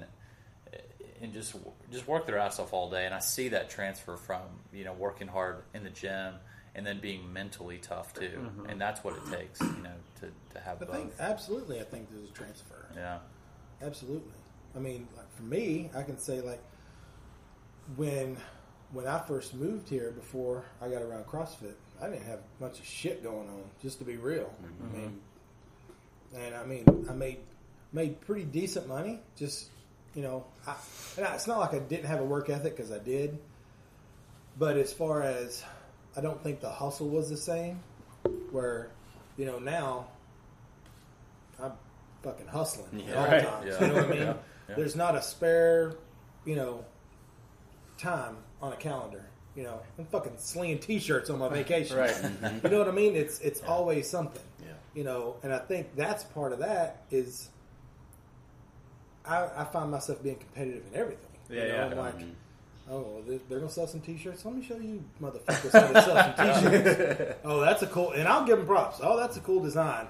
and just just work their ass off all day. And I see that transfer from you know working hard in the gym and then being mentally tough too. And that's what it takes, you know, to, to have I both. think absolutely. I think there's a transfer. yeah, Absolutely. I mean, like for me, I can say like when when I first moved here before I got around CrossFit, I didn't have much of shit going on. Just to be real, I mm-hmm. mean, and I mean, I made made pretty decent money. Just you know, I, and I, it's not like I didn't have a work ethic because I did. But as far as I don't think the hustle was the same. Where you know now I'm fucking hustling all Right. times. Yeah. You know what I mean? Yeah. Yeah. There's not a spare, you know, time on a calendar. You know, I'm fucking slinging T-shirts on my vacation. Right. (laughs) You mm-hmm. know what I mean? It's it's always something. Yeah. You know, and I think that's part of that is I, I find myself being competitive in everything. You Yeah, know, yeah. I'm like, mm-hmm. oh, they're, they're gonna sell some T-shirts. Let me show you, motherfuckers, how to sell some (laughs) T-shirts. (laughs) oh, that's a cool, and I'll give them props. Oh, that's a cool design.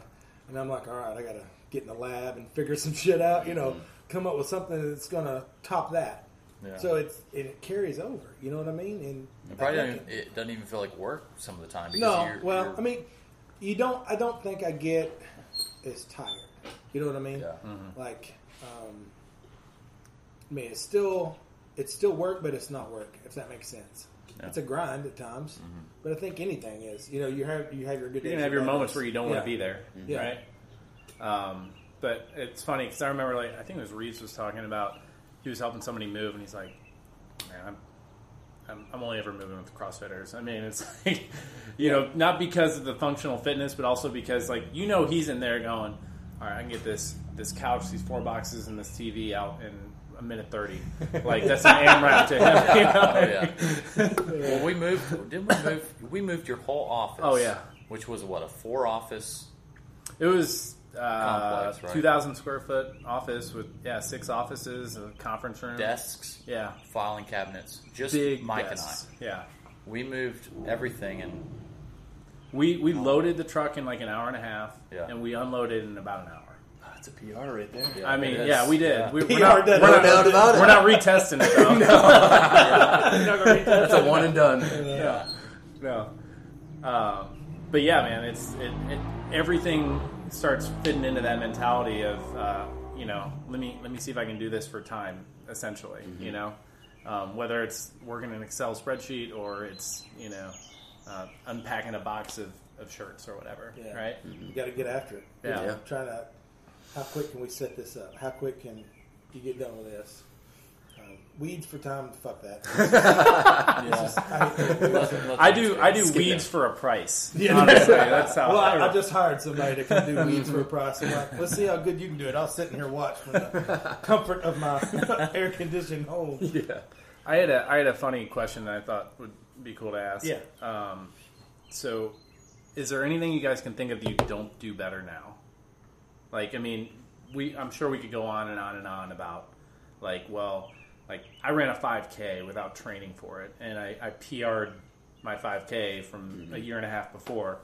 And I'm like, all right, I gotta get in the lab and figure some shit out. You know, mm-hmm. come up with something that's gonna top that. Yeah. So it's it carries over. You know what I mean? And it probably I doesn't even, it doesn't even feel like work some of the time. Because no, you're, well, you're- I mean, you don't. I don't think I get as tired. You know what I mean? Yeah. Like, um, I mean, it's still it's still work, but it's not work. If that makes sense. Yeah. It's a grind at times, but I think anything is. You know, you have you have your good. You're days gonna have your moments days. where you don't Yeah. want to be there, Yeah. right? Um, but it's funny because I remember, like, I think it was Reeves was talking about he was helping somebody move, and he's like, "Man, I'm, I'm, I'm only ever moving with CrossFitters." I mean, it's (laughs) like, you know, not because of the functional fitness, but also because, like, you know, he's in there going, "All right, I can get this this couch, these four boxes, and this TV out in a minute thirty. Like that's an AMRAP to him. You know? Oh yeah. (laughs) well, we moved. Didn't we move? We moved your whole office. Oh, yeah. Which was what a four office. It was uh, Complex, right? two thousand square foot office with yeah six offices, a conference room, desks, yeah, filing cabinets. Just big Mike desks. Yeah, and I. Yeah, We moved everything, and we we loaded the truck in like an hour and a half, Yeah. and we unloaded in about an hour. That's a PR right there. yeah, I mean, it is. yeah, we did. Yeah. We, PR we're not, doesn't we're no not, doubt about it. we're not retesting it though. (laughs) (laughs) That's a one and done. yeah, no. Um, but yeah, man, it's it, it. Everything starts fitting into that mentality of uh, you know, let me let me see if I can do this for time. Essentially, Mm-hmm. you know, um, whether it's working an Excel spreadsheet or it's you know uh, unpacking a box of, of shirts or whatever, Yeah. right? You got to get after it. Yeah. You know, Trying to. How quick can we set this up? How quick can you get done with this? Weeds for Tom. Fuck that. (laughs) I, I do I do Skip weeds it. for a price. (laughs) Yeah. honestly, that's how. well, I, I just hired somebody to come do (laughs) weeds for a price. I'm like, let's see how good you can do it. I'll sit in here and watch from the comfort of my air conditioned home. Yeah. I had a I had a funny question that I thought would be cool to ask. Yeah. Um, so, is there anything you guys can think of that you don't do better now? Like, I mean, we I'm sure we could go on and on and on about like, well, like I ran a 5K without training for it, and I, I PR'd my 5K from a year and a half before,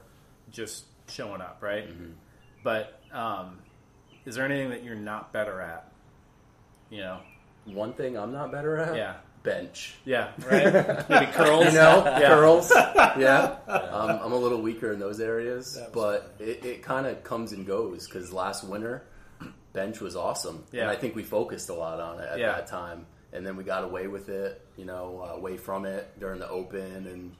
just showing up, right? But um, is there anything that you're not better at? You know, One thing I'm not better at. Yeah. Bench. yeah, right? Maybe (laughs) curls. You know, Yeah. curls. (laughs) Yeah, um, I'm a little weaker in those areas, but it, it kind of comes and goes. Because last winter, bench was awesome, Yeah. and I think we focused a lot on it at Yeah. that time. And then we got away with it, you know, uh, away from it during the open, and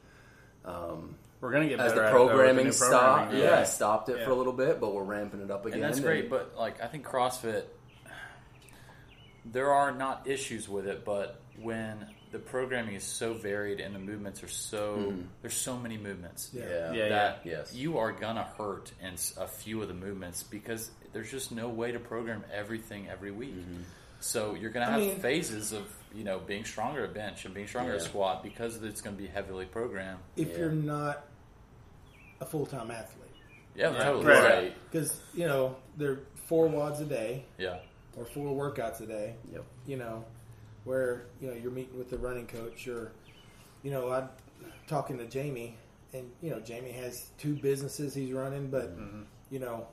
um, We're gonna get as the at it, though, with programming new stopped, programming. yeah, stopped it Yeah. for a little bit, but we're ramping it up again. and that's great. But like, I think CrossFit, there are not issues with it, but when the programming is so varied and the movements are so there's so many movements. Yeah. yeah, Yeah, that Yes. you are gonna hurt in a few of the movements because there's just no way to program everything every week. So you're gonna I have mean- phases of you know being stronger at bench and being stronger at Yeah. squat because it's gonna be heavily programmed. If Yeah. you're not a full time athlete, Yeah, totally. Right. right. because you know they're four WODs a day Yeah, or four workouts a day. Yep. you know, where you know you're meeting with the running coach, or you know, I'm talking to Jamie, and you know, Jamie has two businesses he's running, but mm-hmm. you know,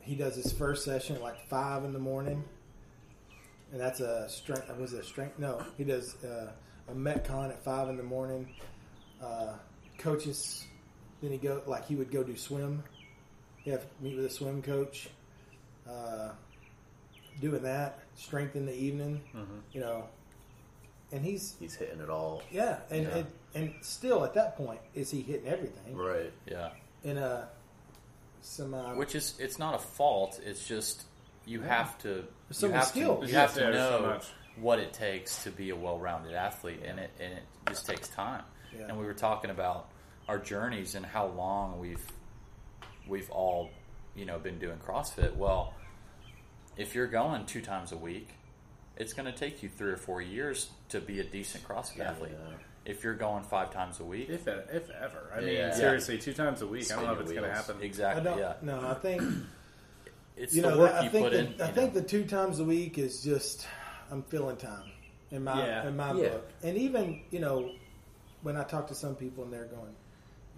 he does his first session at like five in the morning, and that's a strength. Was it a strength? No, he does uh, a metcon at five in the morning. Uh, coaches, then he go like he would go do swim. You have to meet with a swim coach. Uh, doing that, strength in the evening, you know, and he's He's hitting it all. yeah, and, Yeah. and and still at that point is he hitting everything Right. yeah. in a semi Which is it's not a fault. It's just you have to There's so you many have skills. To, you have to Yeah, there's so know what it takes to be a well-rounded athlete, and it and it just takes time. Yeah. And we were talking about our journeys and how long we've we've all you know been doing CrossFit. Well, if you're going two times a week, it's going to take you three or four years to be a decent CrossFit athlete. Yeah. If you're going five times a week, If if ever, I mean, Yeah. seriously, two times a week. I don't know if it's going to your wheels. happen. I exactly, don't yeah, no I think it's you the know work that- I you think put the, in. I think know. the two times a week is just I'm filling time in my Yeah. in my Yeah. book, and even you know when I talk to some people and they're going.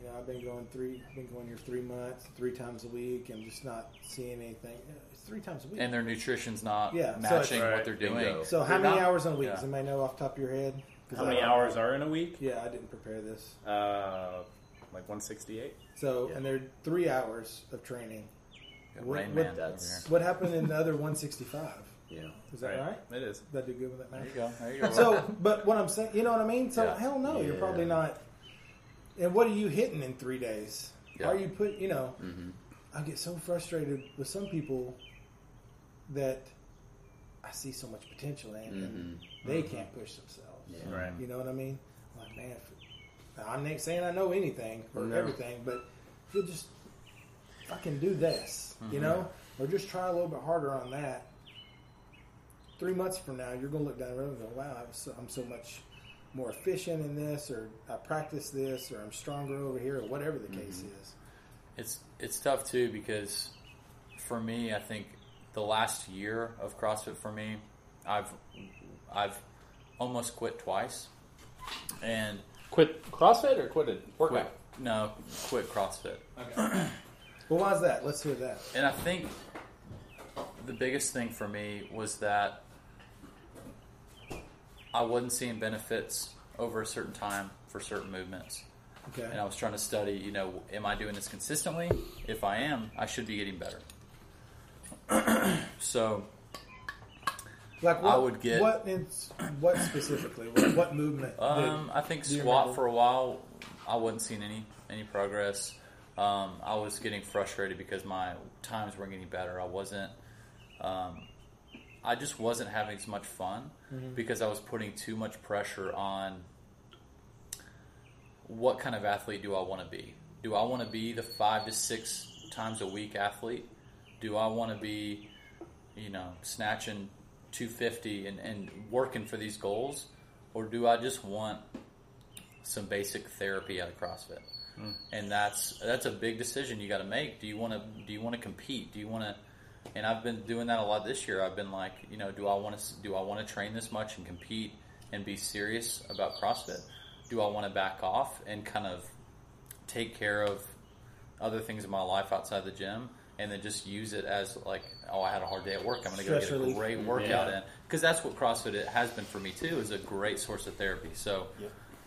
You know, I've been going three. I've been going here three months, three times a week, and just not seeing anything. It's three times a week. and their nutrition's not Yeah, so matching what they're doing. Bingo. so how They're many not- hours on a week? yeah. Does anybody know off the top of your head? How many don't- hours are in a week? Yeah, I didn't prepare this. Uh, like 168. So, Yeah. and they're three hours of training. Got What- Rain what- Man over here. What happened in the other 165? (laughs) Yeah. Is that right? It is. That did I do good with that There math? you go. There you (laughs) go. So, but what I'm saying, you know what I mean? So, Yeah. hell no, you're Yeah. probably not. And what are you hitting in three days? Yeah. Are you put? You know, Mm-hmm. I get so frustrated with some people that I see so much potential in, and they can't push themselves. Yeah. Right. You know what I mean? I'm like, man, if, I'm not saying I know anything or No. everything, but if you just fucking do this, you mm-hmm. know? or just try a little bit harder on that. Three months from now, you're going to look down the road and go, "Wow, I was so, I'm so much more efficient in this, or I practice this, or I'm stronger over here, or whatever the case mm-hmm. is." It's it's tough too because for me, I think the last year of CrossFit for me, I've I've almost quit twice, and Quit CrossFit or quit a workout? quit no quit CrossFit. Well, why is that? Let's hear that. And I think the biggest thing for me was that I wasn't seeing benefits over a certain time for certain movements. Okay. And I was trying to study, you know, am I doing this consistently? If I am, I should be getting better. (clears throat) so Like what, I would get- what in, what specifically? What, what movement? did- Um, I think squat for a while, I wasn't seeing any any progress. Um, I was getting frustrated because my times weren't getting better. I wasn't. Um, I just wasn't having as much fun Mm-hmm. because I was putting too much pressure on. What kind of athlete do I want to be? Do I want to be the five to six times a week athlete? Do I want to be, you know, snatching 250 and, and working for these goals? Or do I just want some basic therapy out of CrossFit? And that's that's a big decision you got to make. Do you want to do you want to compete? Do you want to? And I've been doing that a lot this year. I've been like, you know, do I want to do I want to train this much and compete and be serious about CrossFit? Do I want to back off and kind of take care of other things in my life outside the gym and then just use it as like, oh, I had a hard day at work. I'm going to go get a great workout Yeah. in because that's what CrossFit it has been for me too. Is a great source of therapy. So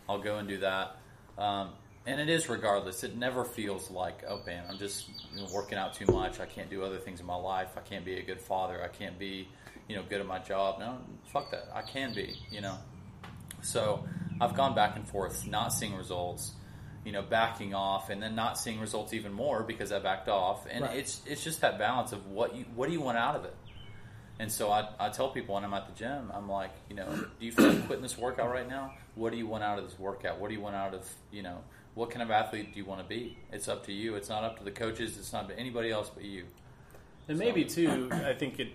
I'll go and do that. Um, and it is regardless. It never feels like, oh man, I'm just you know, working out too much. I can't do other things in my life. I can't be a good father. I can't be, you know, good at my job. No, fuck that. I can be. You know. So I've gone back and forth, not seeing results, you know, backing off, and then not seeing results even more because I backed off. And Right. it's it's just that balance of what you what do you want out of it. And so I, I tell people when I'm at the gym, I'm like, you know, do you feel like quitting this workout right now? What do you want out of this workout? What do you want out of, you know, what kind of athlete do you want to be? It's up to you. It's not up to the coaches. It's not to anybody else but you. And maybe too, I think it,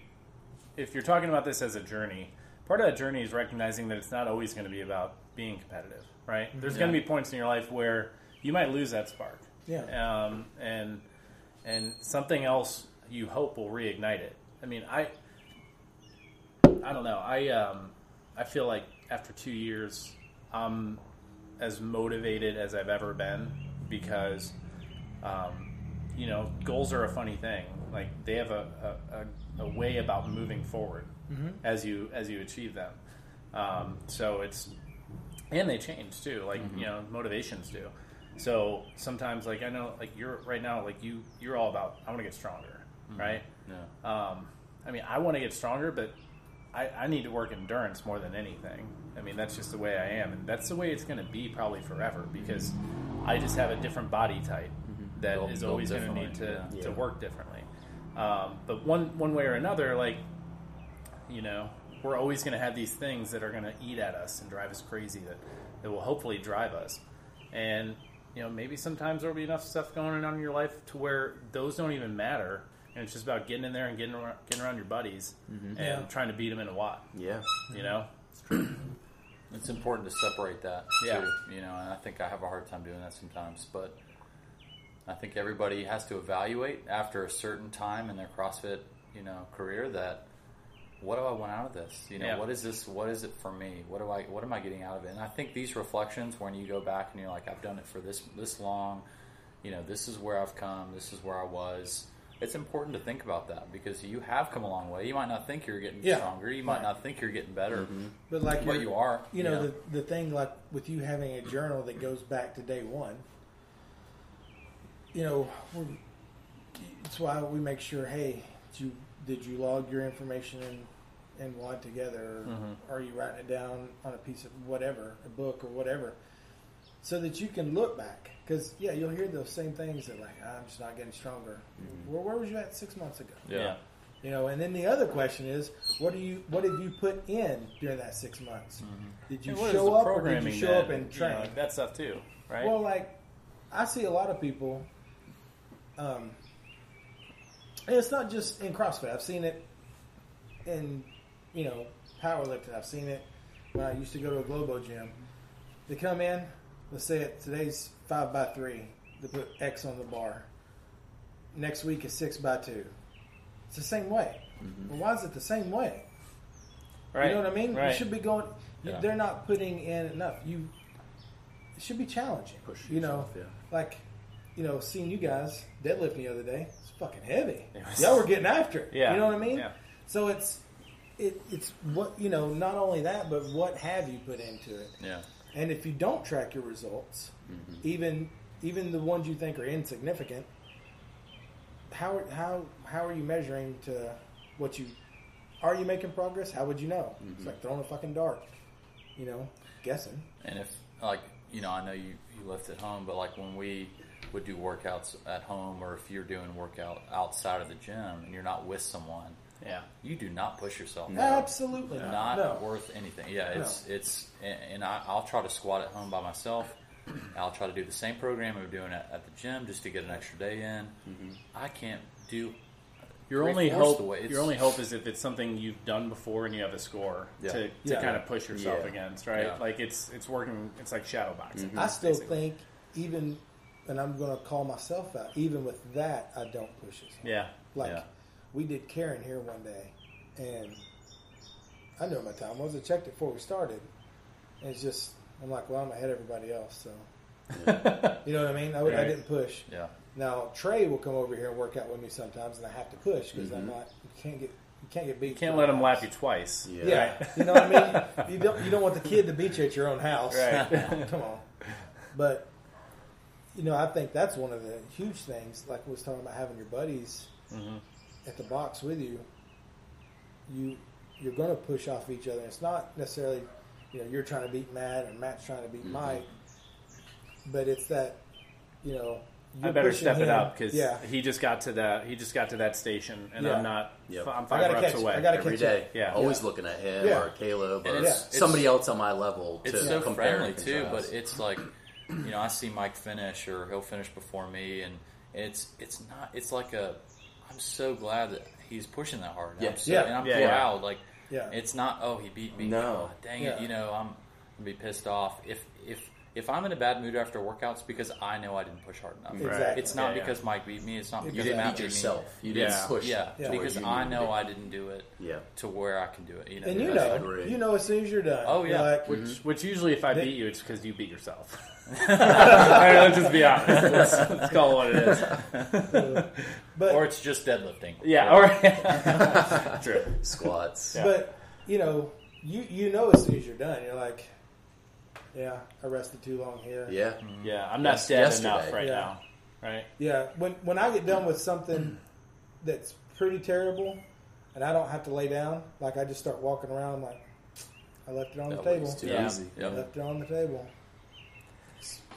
if you're talking about this as a journey, part of that journey is recognizing that it's not always going to be about being competitive, right? There's going to be points in your life where you might lose that spark, Yeah. um, and and something else you hope will reignite it. I mean, I I don't know. I um, I feel like after two years, I'm as motivated as I've ever been because um, you know, goals are a funny thing. Like they have a, a, a, a way about moving forward as you as you achieve them. Um, so it's and they change too. Like you know, motivations do. So sometimes, like I know, like you're right now, like you you're all about I want to get stronger, right? Yeah. Um, I mean, I want to get stronger, but I, I need to work endurance more than anything. I mean, that's just the way I am, and that's the way it's going to be probably forever because I just have a different body type that is Built- built always going to need to, yeah. to work differently. Um, but one one way or another, like you know, we're always going to have these things that are going to eat at us and drive us crazy that that will hopefully drive us. And you know, maybe sometimes there'll be enough stuff going on in your life to where those don't even matter, and it's just about getting in there and getting around, getting around your buddies and Yeah. trying to beat them in a watt. Yeah. You know, It's important to separate that Yeah. too, you know, and I think I have a hard time doing that sometimes, but I think everybody has to evaluate after a certain time in their CrossFit, you know, career that what do I want out of this? You know, Yeah. what is this? What is it for me? What do I? What am I getting out of it? And I think these reflections, when you go back and you're like, I've done it for this this long, you know, this is where I've come. This is where I was. It's important to think about that because you have come a long way. You might not think you're getting Yeah. stronger. You might Right. not think you're getting better, mm-hmm. But like but you're- you are. You know, the the thing like with you having a journal that goes back to day one. You know, we're, it's why we make sure. Hey, did you did you log your information in in WAD together? Or Are you writing it down on a piece of whatever, a book or whatever, so that you can look back? Because yeah, you'll hear those same things that like I'm just not getting stronger. Well, where was you at six months ago? yeah. You know, and then the other question is, what do you, what did you put in during that six months? Did you And show up or did you show then? up and You know, train? that stuff too, right? Well, like I see a lot of people. Um, And it's not just in CrossFit. I've seen it in, you know, powerlifting. I've seen it when I used to go to a Globo gym. They come in, let's say it today's five by three. They put X on the bar. Next week is six by two. It's the same way. Mm-hmm. Well, why is it the same way? Right. You know what I mean? Right. You should be going. you- Yeah. They're not putting in enough. You it should be challenging. Push you know, yourself, yeah. like you know, seeing you guys deadlift the other day. It's fucking heavy. It was- Y'all were getting after it. Yeah. You know what I mean? Yeah. So it's it, it's what you know. Not only that, but what have you put into it? Yeah. And if you don't track your results, Mm-hmm. even even the ones you think are insignificant, how how how are you measuring to what you are you making progress? How would you know? Mm-hmm. It's like throwing a fucking dart, you know, guessing. And if like you know, I know you you lift at home, but like when we would do workouts at home, or if you're doing workout outside of the gym and you're not with someone, Yeah. you do not push yourself. Absolutely not. Not no. worth anything. Yeah, it's it's and, and I, I'll try to squat at home by myself. I'll try to do the same program we were doing at, at the gym just to get an extra day in. Mm-hmm. I can't do. Your only hope, the way. Your only hope is if it's something you've done before and you have a score Yeah. to, to Yeah. kind of push yourself Yeah. against, right? Yeah. Like it's it's working. It's like shadow boxing. Mm-hmm. I still basically. think even, and I'm going to call myself out. Even with that, I don't push it. Yeah. Like Yeah. We did Karen here one day, and I knew my time was. I checked it before we started. And it's just I'm like, well, I'm ahead of everybody else, so you know what I mean. I, would- I didn't push. Yeah. Now Trey will come over here and work out with me sometimes, and I have to push because I'm not. You can't get. You can't get beat. You can't let the them house. lap you twice. Yeah. Yeah, you know what I mean. You don't. You don't want the kid to beat you at your own house. Right. (laughs) Come on. But you know, I think that's one of the huge things. Like we was talking about having your buddies Mm-hmm. At the box with you. You you're going to push off each other. It's not necessarily you know you're trying to beat Matt or Matt's trying to beat Mm-hmm. Mike, but it's that you know. I you're better pushing step it up because yeah, he just got to that. He just got to that station, and Yeah. I'm not. Yep. I'm five gotta reps catch. away. I gotta Every catch day. up. Yeah. Always Yeah. looking at him Yeah. or Caleb And or it's- it's- somebody else on my level. It's to so compare friendly and too, but it's like you know I see Mike finish or he'll finish before me, and it's it's not it's like a I'm so glad that he's pushing that hard. And I'm Yeah. so, Yeah. and I'm Yeah, yeah. proud. Like Yeah. it's not oh he beat me. No. God, dang Yeah. it. You know I'm gonna be pissed off if if. If I'm in a bad mood after workouts because I know I didn't push hard enough. Exactly. It's not Yeah, yeah. because Mike beat me. It's not You because didn't Matt beat beat yourself. Me. You didn't Yeah. push. Yeah, Yeah. because I know I didn't do it. Yeah. to where I can do it. You know, and you know, you know as soon as you're done. Oh, yeah. like, Which, mm-hmm. which usually, if I beat you, it's because you beat yourself. Let's just be honest. Let's, let's call it what it is. (laughs) but Or it's just deadlifting. Yeah. All right. (laughs) True. Squats. Yeah. But you know, you you know as soon as you're done, you're like, yeah, I rested too long here. Yeah. Mm-hmm. Yeah, I'm not Yes- dead yesterday. enough right Yeah. now. Right. Yeah. When when I get done with something that's pretty terrible, and I don't have to lay down, like I just start walking around. I'm like, I left it on the table. too Yeah. easy. I Yep. left it on the table.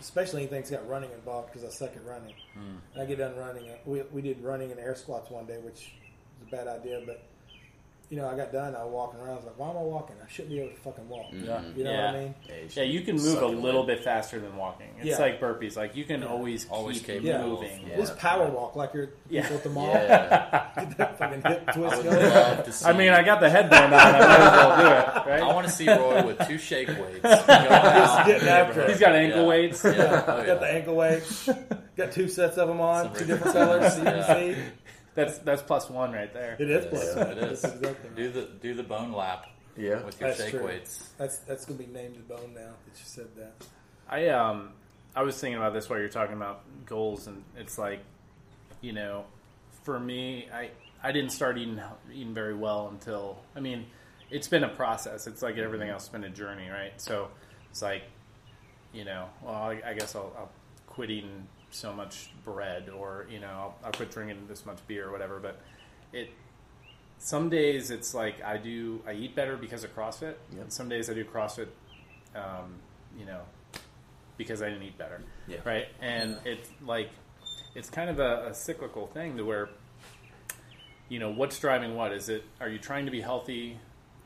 Especially anything that's got running involved because I suck at running. Hmm. And I get done running. We, we did running and air squats one day, which was a bad idea, but you know, I got done. I was walking around. I was like, "Why am I walking? I shouldn't be able to fucking walk." Mm-hmm. Yeah. You know yeah. what I mean? Yeah, you, Yeah, you can move a little in. bit faster than walking. It's Yeah. like burpees. Like you can always Always keep capable of- moving. Yeah. Just power walk like you're Yeah. at the mall. Yeah. (laughs) Get that fucking hip I twist would going. love to see. I mean, I got the headband on. I might as well do it. (laughs) Right. I want to see Roy with two shake weights. (laughs) Going Just out. getting after it. He's got ankle Yeah. weights. Yeah. Oh, Got the ankle weights. Got two sets of them on, Some two different colors. So you Yeah. can see. That's that's plus one right there. It is plus is. one. It is. That's exactly right. Do the do the bone lap Yeah. with your That's shake true. weights. That's that's gonna be named the bone now that you said that. I um I was thinking about this while you're talking about goals, and it's like, you know, for me, I I didn't start eating eating very well until I mean, it's been a process. It's like everything else, it's been a journey, right? So it's like, you know, well, I, I guess I'll, I'll quit eating so much bread, or you know, I'll, I'll quit drinking this much beer, or whatever. But it some days it's like I do I eat better because of CrossFit. Yep. Some days I do CrossFit, um, you know, because I didn't eat better. Yeah. Right. And it's like it's kind of a, a cyclical thing to where you know what's driving what is it? Are you trying to be healthy,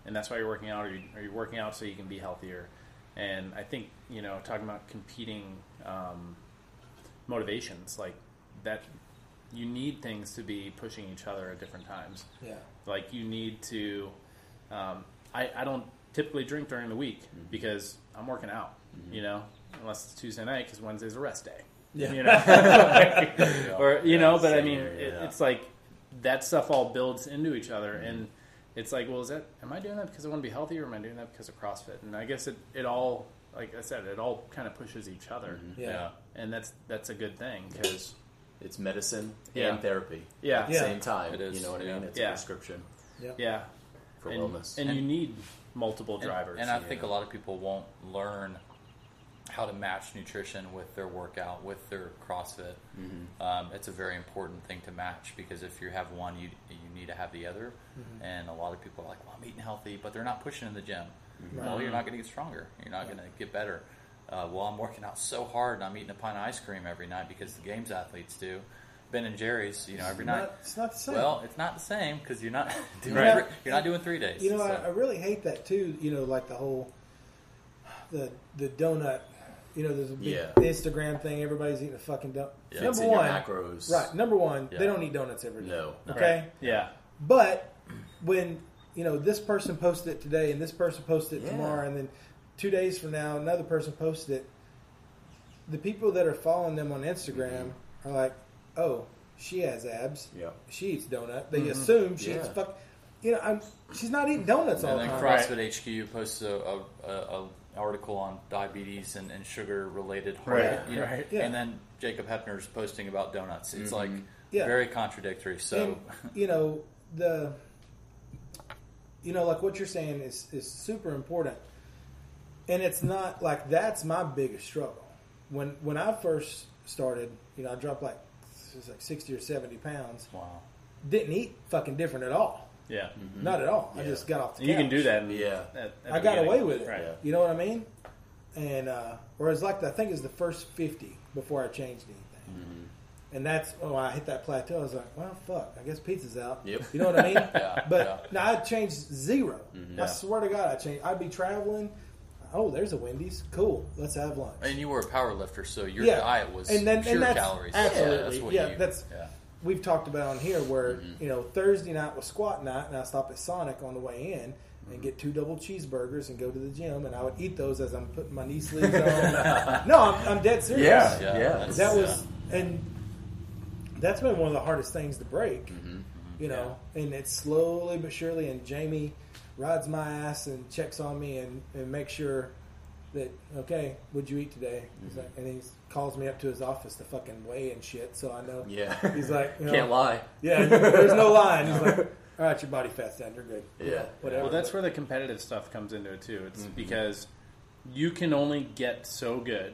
and that's why you're working out? Or are you, are you working out so you can be healthier? And I think you know talking about competing um, motivations like that you need things to be pushing each other at different times. Yeah. Like you need to. Um, I I don't typically drink during the week Mm-hmm. because I'm working out. You know, unless it's Tuesday night because Wednesday's a rest day. Yeah. You know, (laughs) or you know, but I mean, here, it, yeah. it's like that stuff all builds into each other, and it's like, well, is that am I doing that because I want to be healthy, or am I doing that because of CrossFit? And I guess it, it all, like I said, it all kind of pushes each other, Yeah. and that's that's a good thing because It's medicine Yeah. and therapy Yeah. at the Yeah. same time. It is, You know what I mean? It's Yeah. a prescription yeah, for and, wellness. and you need multiple drivers. And, I think a lot of people won't learn how to match nutrition with their workout, with their CrossFit. Mm-hmm. Um, it's a very important thing to match because if you have one, you you need to have the other. Mm-hmm. And a lot of people are like, "Well, I'm eating healthy," but they're not pushing in the gym. Mm-hmm. Well, you're not going to get stronger. You're not going to get better. Uh, well, I'm working out so hard and I'm eating a pint of ice cream every night because the games athletes do. Ben and Jerry's, you know, every night. Not, it's not the same. Well, it's not the same because you're not (laughs) doing Right. three, you're not doing three days. You know, I, so- I really hate that too. You know, like the whole the the donut. You know, there's a big Yeah. Instagram thing. Everybody's eating a fucking donut. Yeah, number it's in your one, macros. right? Number one, Yeah. they don't eat donuts every day. No. Okay, Right. yeah, but when you know this person posted it today and this person posted it Yeah. tomorrow, and then two days from now another person posted it. The people that are following them on Instagram are like, "Oh, she has abs. Yeah. She eats donut." They mm-hmm. assume she eats fuck. You know, I'm, she's not eating donuts all the then time. Right. CrossFit HQ posts a, a, a, a article on diabetes and, and sugar related heart. Right, you know, right. Yeah. And then Jacob Heppner's posting about donuts. It's like mm-hmm. Yeah. very contradictory. So and, you know the you know like what you're saying is is super important and it's not like that's my biggest struggle when when i first started you know i dropped like it was like 60 or 70 pounds wow. didn't eat fucking different at all yeah. not at all i just got off the You can do that. In, Yeah. at- at i the got away with it Right. Yeah. you know what i mean and uh whereas like i think it was the first 50 before i changed anything and that's oh I hit that plateau. I was like, well, fuck. I guess pizza's out. Yep. You know what I mean? (laughs) Yeah, But now I changed 0 I Yeah. swear to God, I changed. I'd be traveling. Oh, there's a Wendy's. Cool. Let's have lunch. And you were a power lifter, so your Yeah. diet was And then- and pure that's- calories. absolutely. Yeah, that's what Yeah, you, that's- yeah. We've talked about on here where Mm-hmm. you know Thursday night was squat night, and I stop at Sonic on the way in and get two double cheeseburgers and go to the gym, and I would eat those as I'm putting my knee (laughs) sleeves on. no, I'm, I'm dead serious. Yeah. Yeah, Yeah. that was and that's been one of the hardest things to break mm-hmm. Mm-hmm. you know and it's slowly but surely and jamie rides my ass and checks on me and, and makes sure that okay what'd you eat today he's mm-hmm. like, and he calls me up to his office to fucking weigh and shit so i know Yeah. he's like you (laughs) know, Can't lie. yeah there's no line he's like (laughs) all right your body fat's down you're good Yeah. whatever Well, that's where the competitive stuff comes into it too. Mm-hmm. It's because you can only get so good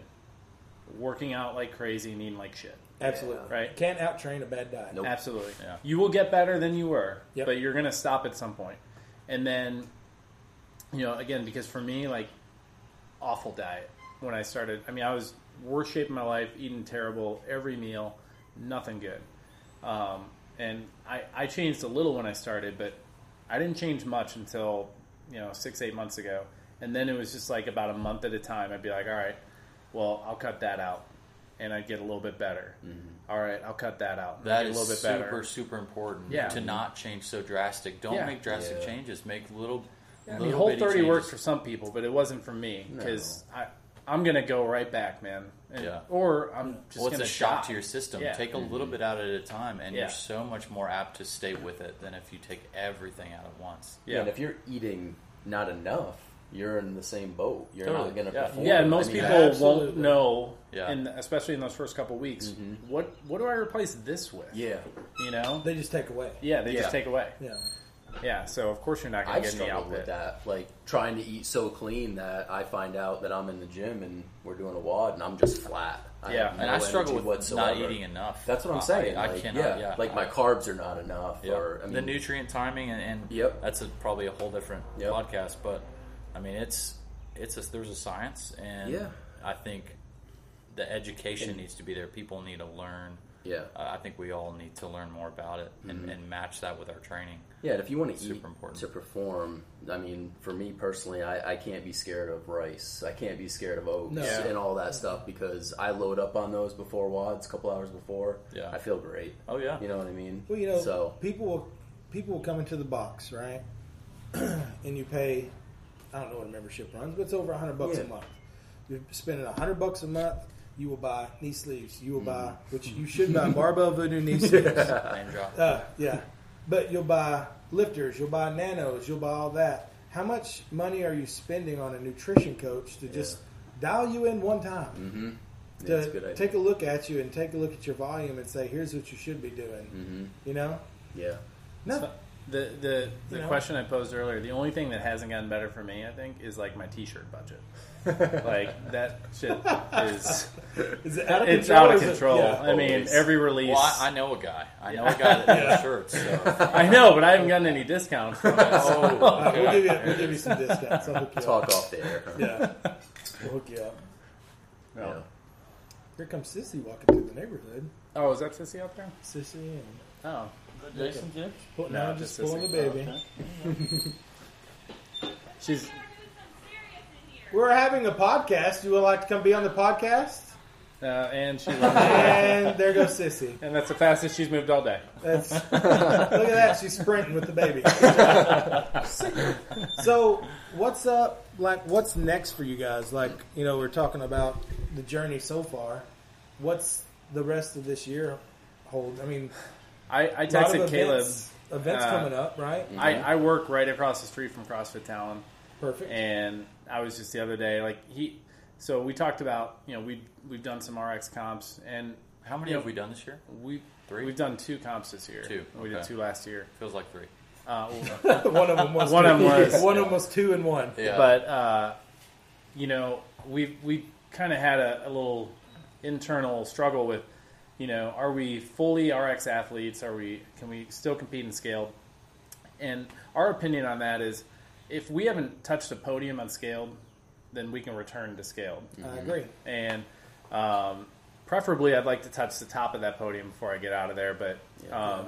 working out like crazy and eating like shit. Absolutely Right. can't out train a bad diet Nope. Absolutely. Yeah. You will get better than you were, Yep. but you're going to stop at some point. And then, you know, again, because for me, like, awful diet when I started. I mean, I was worst shape in my life, eating terrible every meal, nothing good. Um, and I, I changed a little when I started, but I didn't change much until, you know, six, eight months ago. And then it was just like about a month at a time. I'd be like, all right, well, I'll cut that out. And I'd get a little bit better. Mm-hmm. All right, I'll cut that out. and That a little bit super, better. super important Yeah. to not change so drastic. Don't Yeah. make drastic Yeah. changes. Make little. I little mean, Whole 30 changes. works for some people, but it wasn't for me because I I'm gonna go right back, man. And, Yeah. Or I'm just Well, it's gonna a shock die. to your system. Yeah. Take a mm-hmm. little bit out at a time, and Yeah. you're so much more apt to stay with it than if you take everything out at once. Yeah. And if you're eating not enough, you're in the same boat. You're Totally. not going to yeah. perform. Yeah, and most I mean, people absolutely. won't know, Yeah. and especially in those first couple weeks, mm-hmm. what what do I replace this with? Yeah. you know, they just take away yeah, they Yeah. just take away. yeah Yeah, so of course you're not going to get any struggled with that, like trying to eat so clean that I find out that I'm in the gym and we're doing a WOD and I'm just flat. I Yeah. have And I struggle energy with whatsoever. not eating enough. That's what I'm saying. I, like, cannot. Yeah, Yeah, like my carbs are not enough, Yeah. or I mean, the nutrient timing and, and Yep. that's a, probably a whole different Yep. podcast. But I mean, it's it's a, there's a science, and Yeah. I think the education needs to be there. People need to learn Yeah. uh, I think we all need to learn more about it and, Mm-hmm. and match that with our training. Yeah, and if you want to Super eat important. to perform, I mean, for me personally, I, I can't be scared of rice. I can't be scared of oats No. And all that stuff because I load up on those before WODs, a couple hours before. Yeah. I feel great. Oh yeah, You know what I mean? Well, you know, so people will people will come into the box, right? (clears throat) and you pay, I don't know what a membership runs, but it's over a hundred bucks a month. You're spending a hundred bucks a month. You will buy knee sleeves. You will Mm. buy, which you should buy barbell voodoo knee (laughs) sleeves. Name. Uh, yeah, but you'll buy lifters. You'll buy nanos. You'll buy all that. How much money are you spending on a nutrition coach to just dial you in one time? mm-hmm. yeah, it's a good to idea. take a look at you and take a look at your volume and say, "Here's what you should be doing." hmm You know, Yeah. no, So the the, the You know? question I posed earlier, the only thing that hasn't gotten better for me, I think, is like my T-shirt budget. (laughs) like that shit is (laughs) is it out of it's control? out of control. yeah. I mean, always. every release. Well, I, I know a guy. I know a guy that does shirts. So. (laughs) I know, but I haven't gotten any discounts. From it. Oh, All right, we'll give you we'll give you some discounts. I'll hook you Talk up. off the air. Yeah, we'll hook you up. No. Yeah. Here comes Sissy walking through the neighborhood. Oh, is that Sissy out there? Sissy and Oh, Jason Gibbs? pull, No, no, just just pulling the Sissy. baby. (laughs) she's We're having a podcast. You would like to come be on the podcast? uh, and she's (laughs) And there goes Sissy. and that's the fastest she's moved all day. That's (laughs) look at that. She's sprinting with the baby. so, what's up? Like, what's next for you guys? Like, you know, we're talking about the journey so far. What's the rest of this year hold? I mean, I, I a lot of texted Caleb. events, events uh, coming up, right? I, I work right across the street from CrossFit Talon. Perfect. and I was just the other day like he. So we talked about you know we we've done some RX comps and How many you know, have we done this year? we Three? we've done two comps this year. Two, We did two last year. Feels like three. Uh, (laughs) one of them was One of 'em two. was- one of them was two and one. Yeah. but uh, you know we we kind of had a, a little internal struggle with you know are we fully RX athletes? Are we can we still compete in scaled? And our opinion on that is if we haven't touched a podium on scaled, then we can return to scaled. I agree. and um, preferably I'd like to touch the top of that podium before I get out of there. But um,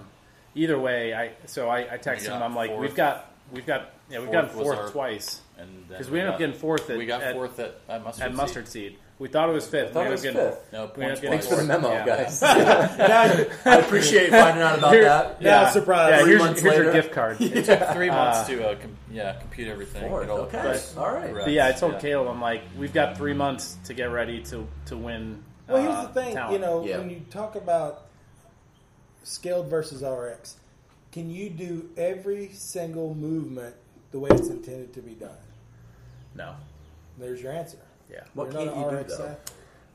either way, I so I, I texted him. I'm like, fourth. we've got we've got yeah we've Fourth gotten fourth our- twice And then because we ended up getting fourth at we got at, fourth at, at mustard. at Seed. mustard seed. We thought it was fifth. thought we it was getting, fifth. No, we ended up points Thanks for the memo, Yeah. guys. (laughs) I appreciate finding out about Here- that. now Yeah. surprise. Yeah, Three here's, months here's your later. gift card. (laughs) It took three months Uh, to uh, com- yeah compute everything. Fourth, get all the okay. parts All right. correct. But yeah, I told Yeah. Caleb, I'm like, we've got three months to get ready to to win. Well, here's uh, the thing. talent. You know, Yeah. when you talk about scaled versus RX, can you do every single movement the way it's intended to be done? no, There's your answer. Yeah, What You're can't you an do RX though? athlete.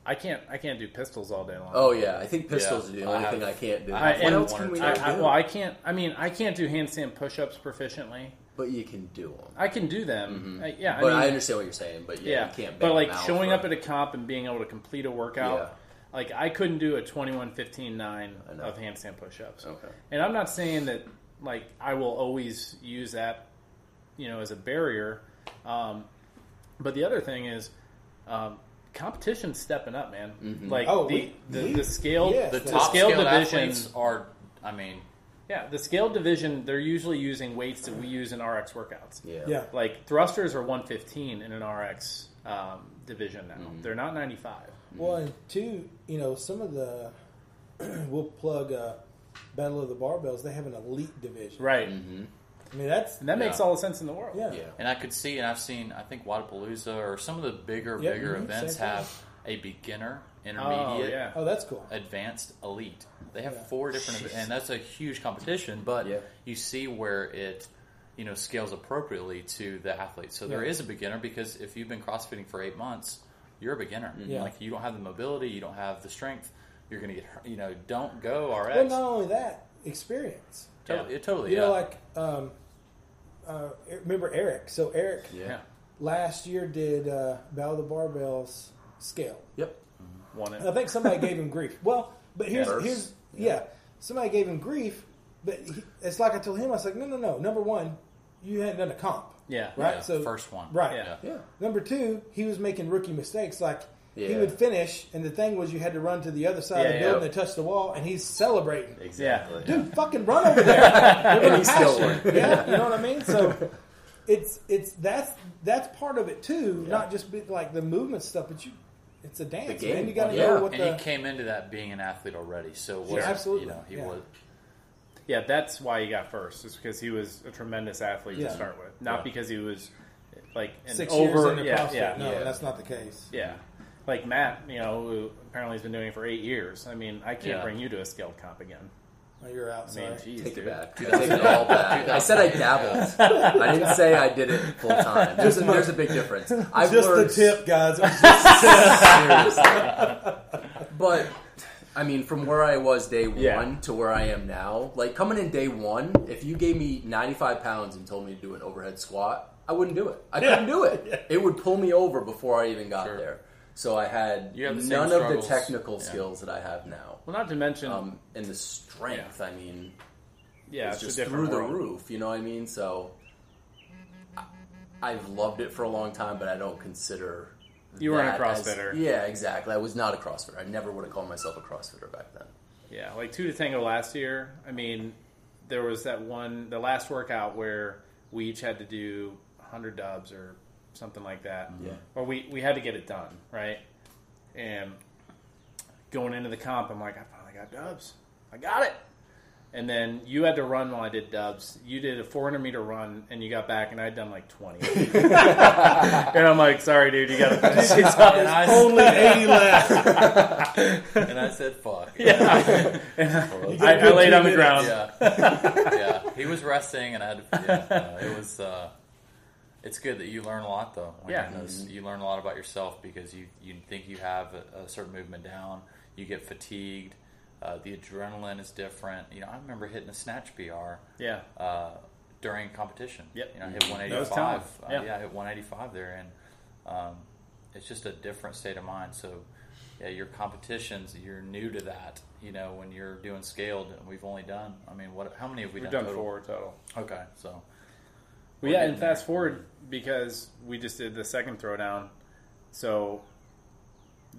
I can't I can't do pistols all day long. Oh yeah, I think pistols Yeah. are the I only have- thing I can't do. I- what and else can we I, not I, do? well, I can't. I mean, I can't do handstand push-ups proficiently. but you can do them. I can do them. I, yeah, I Mm-hmm. but mean, I understand what you're saying. But yeah, yeah. you can't. but like showing up at a comp and being able to complete a workout, Yeah. like I couldn't do a 21 15 9 I know. of handstand push-ups. Okay. And I'm not saying that like I will always use that, you know, as a barrier. Um, but the other thing is, um, competition's stepping up, man. Like Oh, the, we- the, we- the scale, yes. The The top scaled scaled division- are. I mean, yeah, the scale division, they're usually using weights that we use in RX workouts. Yeah. Yeah. Like thrusters are 115 in an RX um, division now. Mm-hmm. They're not 95. Well, and two, you know, some of the (clears throat) we'll plug uh, Battle of the Barbells. They have an elite division. Right. I mean, that's And that makes Yeah. all the sense in the world. yeah. Yeah. and I could see, and I've seen. I think Wodapalooza or some of the bigger, Yeah, bigger mhm, events have a beginner, Oh, intermediate, yeah. Oh, that's cool. advanced, elite. They have Yeah. four different, ev- and that's a huge competition. But Yeah. you see where it, you know, scales appropriately to the athlete. So there Yeah. is a beginner because if you've been crossfitting for eight months, you're a beginner. Yeah. Like you don't have the mobility, you don't have the strength. You're going to get, hurt. you know, don't go RX. Well, not only that, experience. totally, it totally, You yeah. know, like um, uh, remember Eric? So Eric yeah. last year did uh, Battle of the Barbells scale. Yep. One And I think somebody gave him grief. Well, but here's First. here's yeah. somebody gave him grief, but he, it's like I told him I was like, no, no, no. Number one, you hadn't done a comp, Yeah. right? Yeah, so first one. right? Yeah. Yeah. Number two, he was making rookie mistakes. Like he would finish, and the thing was you had to run to the other side of the yeah. building and touch the wall, and he's celebrating. Exactly. Dude, fucking run over there. (laughs) Give him And he still passion. would. Yeah, you know what I mean. So it's it's that's that's part of it too. Not just be, like the movement stuff, but you it's a dance, game. man. You got to Yeah. know what and the he came into that being an athlete already, so wasn't, absolutely, you know, he yeah. was. Yeah, that's why he got first. Is because he was a tremendous athlete Yeah. to start with, not Yeah. because he was like an six over. years into yeah, CrossFit. yeah, no, yeah. that's not the case. yeah. Like Matt, you know, who apparently has been doing it for eight years. I mean, I can't Yeah. bring you to a scaled comp again. Oh, you're out. I Sorry. mean, geez, Take dude. it back. (laughs) Take it all back. I said I dabbled. I didn't say I did it full time. There's a, there's a big difference. I've just the tip, guys. It was just- seriously. But I mean, from where I was day one Yeah. to where I am now, like coming in day one, if you gave me 95 pounds and told me to do an overhead squat, I wouldn't do it. I couldn't do it. (laughs) It would pull me over before I even got Sure. there. So I had You have the same none of the struggles. technical Yeah. skills that I have now. Well, not to mention, Um, and the strength, I mean, yeah, it's, it's, just through different the world. roof. You know what I mean? So I- I've loved it for a long time, but I don't consider You weren't a that as- CrossFitter. yeah, exactly. I was not a CrossFitter. I never would have called myself a CrossFitter back then. Yeah, like two to tango last year. I mean, there was that one, the last workout where we each had to do 100 dubs or something like that. Yeah. Or we, we had to get it done, right? And going into the comp, I'm like, I finally got dubs. I got it. And then you had to run while I did dubs. You did a 400 meter run, and you got back, and I'd done like 20. (laughs) and I'm like, sorry, dude, you got to finish (laughs) these up. And I, (laughs) Only 80 left. and I said, "Fuck." Yeah. I, I laid on the ground. yeah, yeah. He was resting, and I had to. Yeah, uh, it was. Uh, it's good that you learn a lot, though. when Yeah. you're in those- you learn a lot about yourself because you you think you have a, a certain movement down. You get fatigued. Uh, the adrenaline is different. You know, I remember hitting a snatch PR Yeah. uh, during competition. Yep. You know, I hit That was 185. Uh, Yeah. yeah, I hit 185 there, and um, it's just a different state of mind. So, yeah, your competitions, you're new to that. You know, when you're doing scaled, and we've only done. I mean, what? How many have we We've done? done total? four total. Okay, so Well, We're yeah, and fast there. forward because we just did the second throwdown. So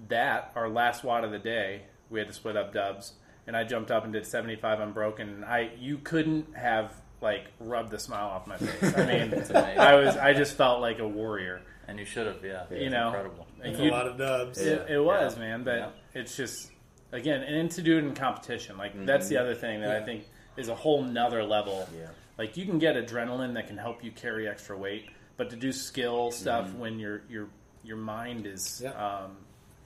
that our last WOD of the day, we had to split up dubs, and I jumped up and did seventy five unbroken. And I you couldn't have like rubbed the smile off my face. I mean. (laughs) I was I just felt like a warrior. and you should have. Yeah, You know, incredible. That's You- a lot of dubs. It, it was, Yeah. man, but Yeah. it's just again, and to do it in competition, like that's the mm-hmm. other thing that I think is a whole nother level. Yeah. Like you can get adrenaline that can help you carry extra weight, but to do skill stuff when your your your mind is, Yeah. um,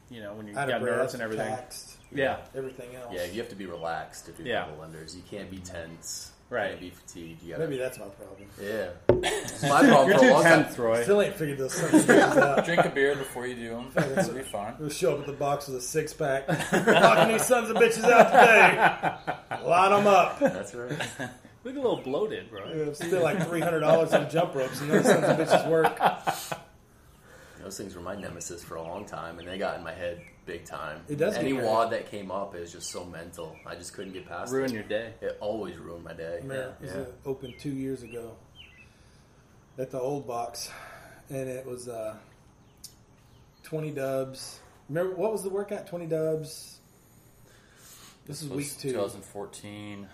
you know, when you Out got of breath, nerves and everything. taxed, Yeah, everything else. Yeah, you have to be relaxed to do Yeah. double unders. You can't be tense. Right. You be fatigued. You gotta, Maybe that's my problem. Yeah. It's (laughs) my problem you're for a too long time. tense, Roy. Still ain't figured those things out. (laughs) Drink a beer before you do them. It'll be fine. We'll show up at the box with a six pack. Knocking these sons of bitches out today. (laughs) Line them up. That's right. Look a little bloated, bro. Yeah, Spent like three hundred dollars on jump ropes, and those sons of bitches work. Those things were my nemesis for a long time, and they got in my head big time. It does Any get your WOD that came up is just so mental. I just couldn't get past Ruin it. your day. It always ruined my day. I mean, it was yeah. uh, open two years ago at the old box, and it was uh, twenty dubs. Remember what was the workout? Twenty dubs. This is was week two. 2014.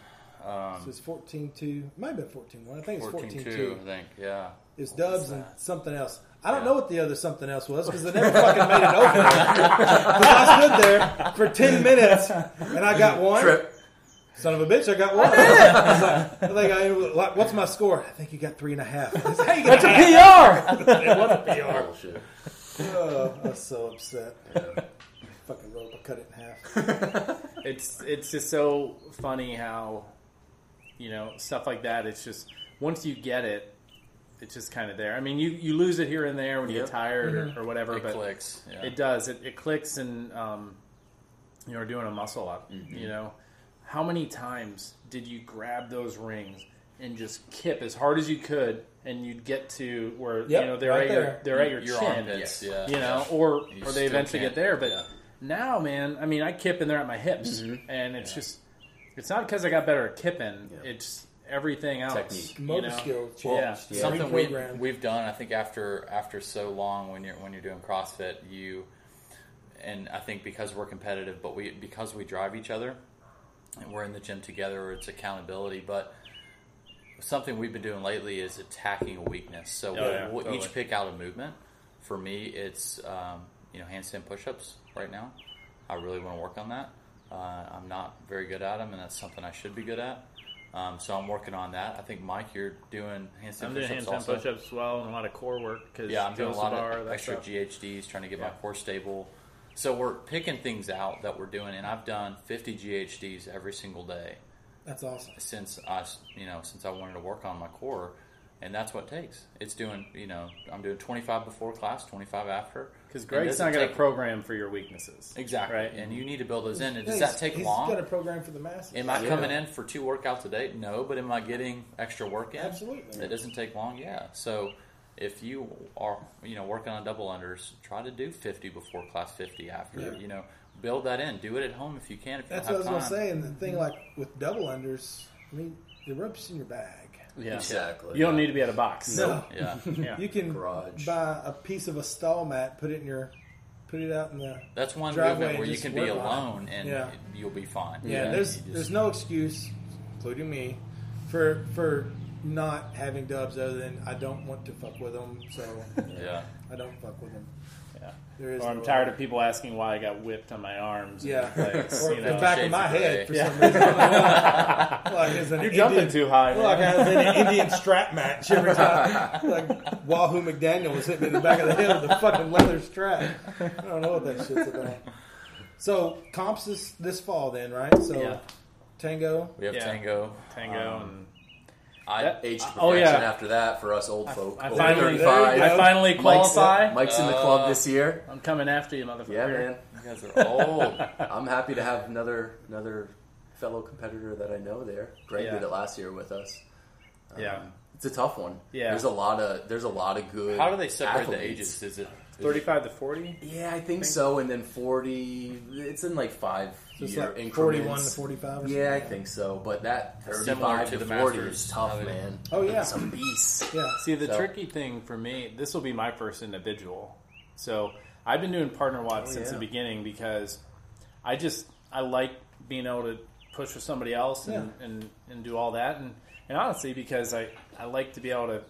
So Um, it's 14-2. It might have been 14-1. I think it's 14 14-2. 2, I think. Yeah. It's dubs and something else. I don't Yeah. know what the other something else was because they never fucking made it over. Because I stood there for 10 minutes and I got one. Trip. Son of a bitch, I got one. I was like, I think I, what's my score? I think you got three and a half. I said, How you a a PR. (laughs) It was a PR. Bullshit. Oh, I was so upset. Fucking rope, I cut it in half. (laughs) it's it's just so funny how you know stuff like that. It's just once you get it, it's just kind of there. I mean, you you lose it here and there when you Yep. get tired or, mm-hmm. or whatever, It but clicks. Yeah. it does. It, it clicks and um, you know, doing a muscle up. Mm-hmm. You know, how many times did you grab those rings and just kip as hard as you could, and you'd get to where Yep, you know they're right at your there. they're at your, Your chin. armpits, yeah. You know, or You or they eventually can't- get there, but. yeah. Now, man, I mean, I kip and they're at my hips, mm-hmm. and it's just, it's not because I got better at kipping. Yeah. It's everything else. Technique. you Motor know? skill Yeah. changed. something we, we've done i think after after so long when you're when you're doing crossfit you and I think because we're competitive, but we because we drive each other, and we're in the gym together, it's accountability. But something we've been doing lately is attacking a weakness. So Oh, we'll, yeah, we'll totally. each pick out a movement. For me, it's um, you know handstand push-ups right now. I really want to work on that. Uh, I'm not very good at them, and that's something I should be good at. Um, so I'm working on that. I think Mike, you're doing handstand I'm doing push-ups handstand also. push-ups as well and a lot of core work because Yeah, I'm doing a lot of extra stuff. GHDs, trying to get my core stable. So we're picking things out that we're doing, and I've done 50 GHDs every single day That's awesome. since I, you know, since I wanted to work on my core, and that's what it takes. It's doing, you know, I'm doing 25 before class, 25 after. Because It Greg's doesn't going to take- program for your weaknesses. exactly, Right. and you need to build those in. And Yeah, does he's- that take he's long? got a program for the masses. Am I Yeah. coming in for two workouts a day? No, but am I getting extra work in? Absolutely. That doesn't take long. Yeah. So if you are, you know, working on double unders, try to do 50 before class 50 after. Yeah. You know, build that in. Do it at home if you can. If you That's don't what I was gonna say. And the thing, like with double unders, I mean, the rope's in your bag. Yeah. Exactly. You don't need to be at a box. No. Yeah. (laughs) Yeah. You can Garage. buy a piece of a stall mat, put it in your, put it out in the. That's one Driveway movement where you can be work on it. alone and Yeah. you'll be fine. Yeah, You there's just- there's no excuse, including me, for for not having dubs other than I don't want to fuck with them, so (laughs) Yeah. I don't fuck with them. Yeah. There is Or I'm no- tired of people asking why I got whipped on my arms. Yeah, and legs, (laughs) or you the back of my of head for gray. some reason. like as (laughs) an You're jumping too high. Like. I was in an Indian (laughs) strap match every time. Like Wahoo McDaniel was hitting me in the back of the head with a fucking leather strap. I don't know what that shit's about. So comps this this fall then, right? So Yeah. Tango. We have Yeah. Tango. Tango Um, and I, That- Age to perfection Oh, yeah. after that for us old folk. I over finally, 35. I finally Mike's, qualify. Mike's in the Uh, club this year. I'm coming after you, motherfucker. Yeah, man. you guys are (laughs) old. I'm happy to have another another fellow competitor that I know there. Greg Yeah. did it last year with us. Um, Yeah. it's a tough one. Yeah. there's a lot of there's a lot of good. How do they separate the athletes. ages? Is it is it- 35 to 40. Yeah, I think so. And then 40, it's in like five So year like increments. 41 to 45 or something? Yeah, I think so. But that Similar 35 to to, the 40 Masters. is tough, How they- man. Oh, yeah. Some beasts. Yeah. See, the So- tricky thing for me, this will be my first individual. So I've been doing partner watch Oh, since yeah. the beginning because I just I like being able to push with somebody else and, and, and do all that, and, and honestly because I, I like to be able to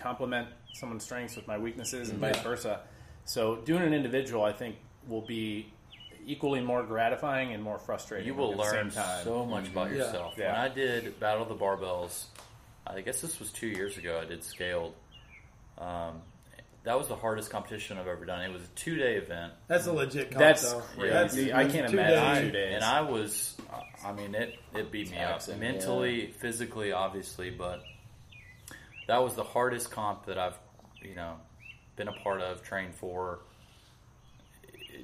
complement someone's strengths with my weaknesses and vice Yeah. versa. So doing an individual, I think, will be equally more gratifying and more frustrating. You will at the learn same time. so much about Yeah. yourself. Yeah. When I did Battle of the Barbells, I guess this was two years ago. I did scaled. Um, that was the hardest competition I've ever done. It was a two day event, That's a legit comp, That's though. crazy. I can't two imagine days. two days. and I was, I mean, it it beat me up Taxing, mentally, physically, obviously, but that was the hardest comp that I've, you know, been a part of, trained for.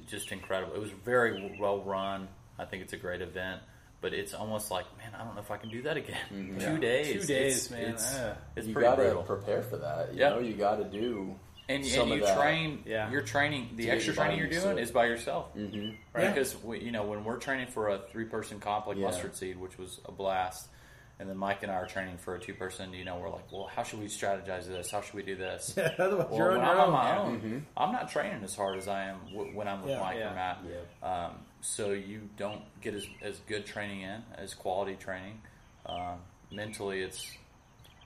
Just incredible. It was very well run. I think it's a great event, but it's almost like, man, I don't know if I can do that again. (laughs) Two days, Two days, It's- man. It's, Yeah. it's you pretty gotta brutal. prepare for that. You Yeah. know, you gotta do And, some and you of that. train, Yeah. you're training. The To extra training you're doing is by yourself, Mhm. right? Because we, you know when we're training for a three person comp like Yeah. mustard seed, which was a blast, and then Mike and I are training for a two person. You know, we're like, well, how should we strategize this? How should we do this? (laughs) Otherwise, Well, you're on when your I'm on own. my own, I'm not training as hard as I am w- when I'm with Yeah. Mike Yeah. or Matt. Yeah. Um, so you don't get as, as good training in as quality training. Um, mentally, it's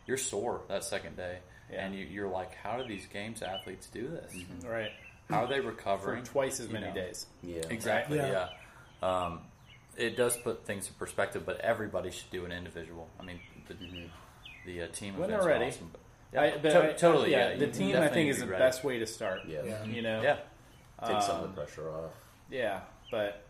you're sore that second day, Yeah. and you, you're like, how do these games athletes do this? Right. How are they For recovering twice as You many know. days. Yeah. Exactly. Yeah. Yeah. Um, it does put things in perspective, but everybody should do an individual. I mean, the, the uh, team When events they're are ready. awesome. But I, but To- I- totally, yeah. The team, I think, is the ready. best way to start. Yeah. Yeah. You know. yeah. Take some of Um, the pressure off. Yeah, but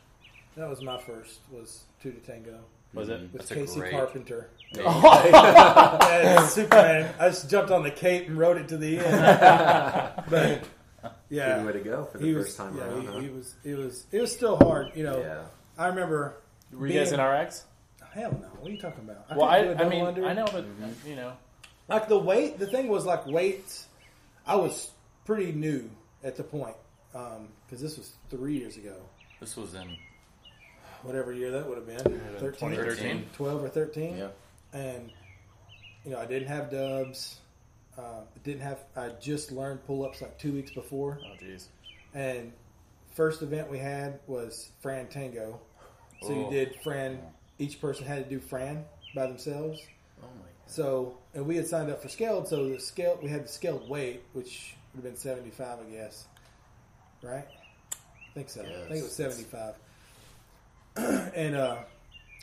That was my first. Was two to tango was it? with That's Casey great- Carpenter. Oh. (laughs) Yeah, (laughs) Superman. I just jumped on the cape and rode it to the end. (laughs) but yeah, Good way to go for the he first was. time yeah, around. he, huh? he was. It was. It was still hard. You know. yeah. I remember. Were you guys in RX? Hell no. What are you talking about? Well, I, couldn't do a I double mean, under. I know, but you know, Like the weight. The thing was like weights. I was pretty new at the point because this was three years ago. This was in Whatever year that would have been. 13, 2013. 12 or 13. Yeah. and you know I didn't have dubs. Uh, didn't have. I just learned pull ups like two weeks before, oh jeez, and first event we had was Fran Tango. So you Oh. did Fran. Each person had to do Fran by themselves. Oh my God. So, and we had signed up for scaled. So the scale we had the scaled weight, which would have been seventy five, I guess. Right? I think so. I think it was seventy five. (clears throat) and uh,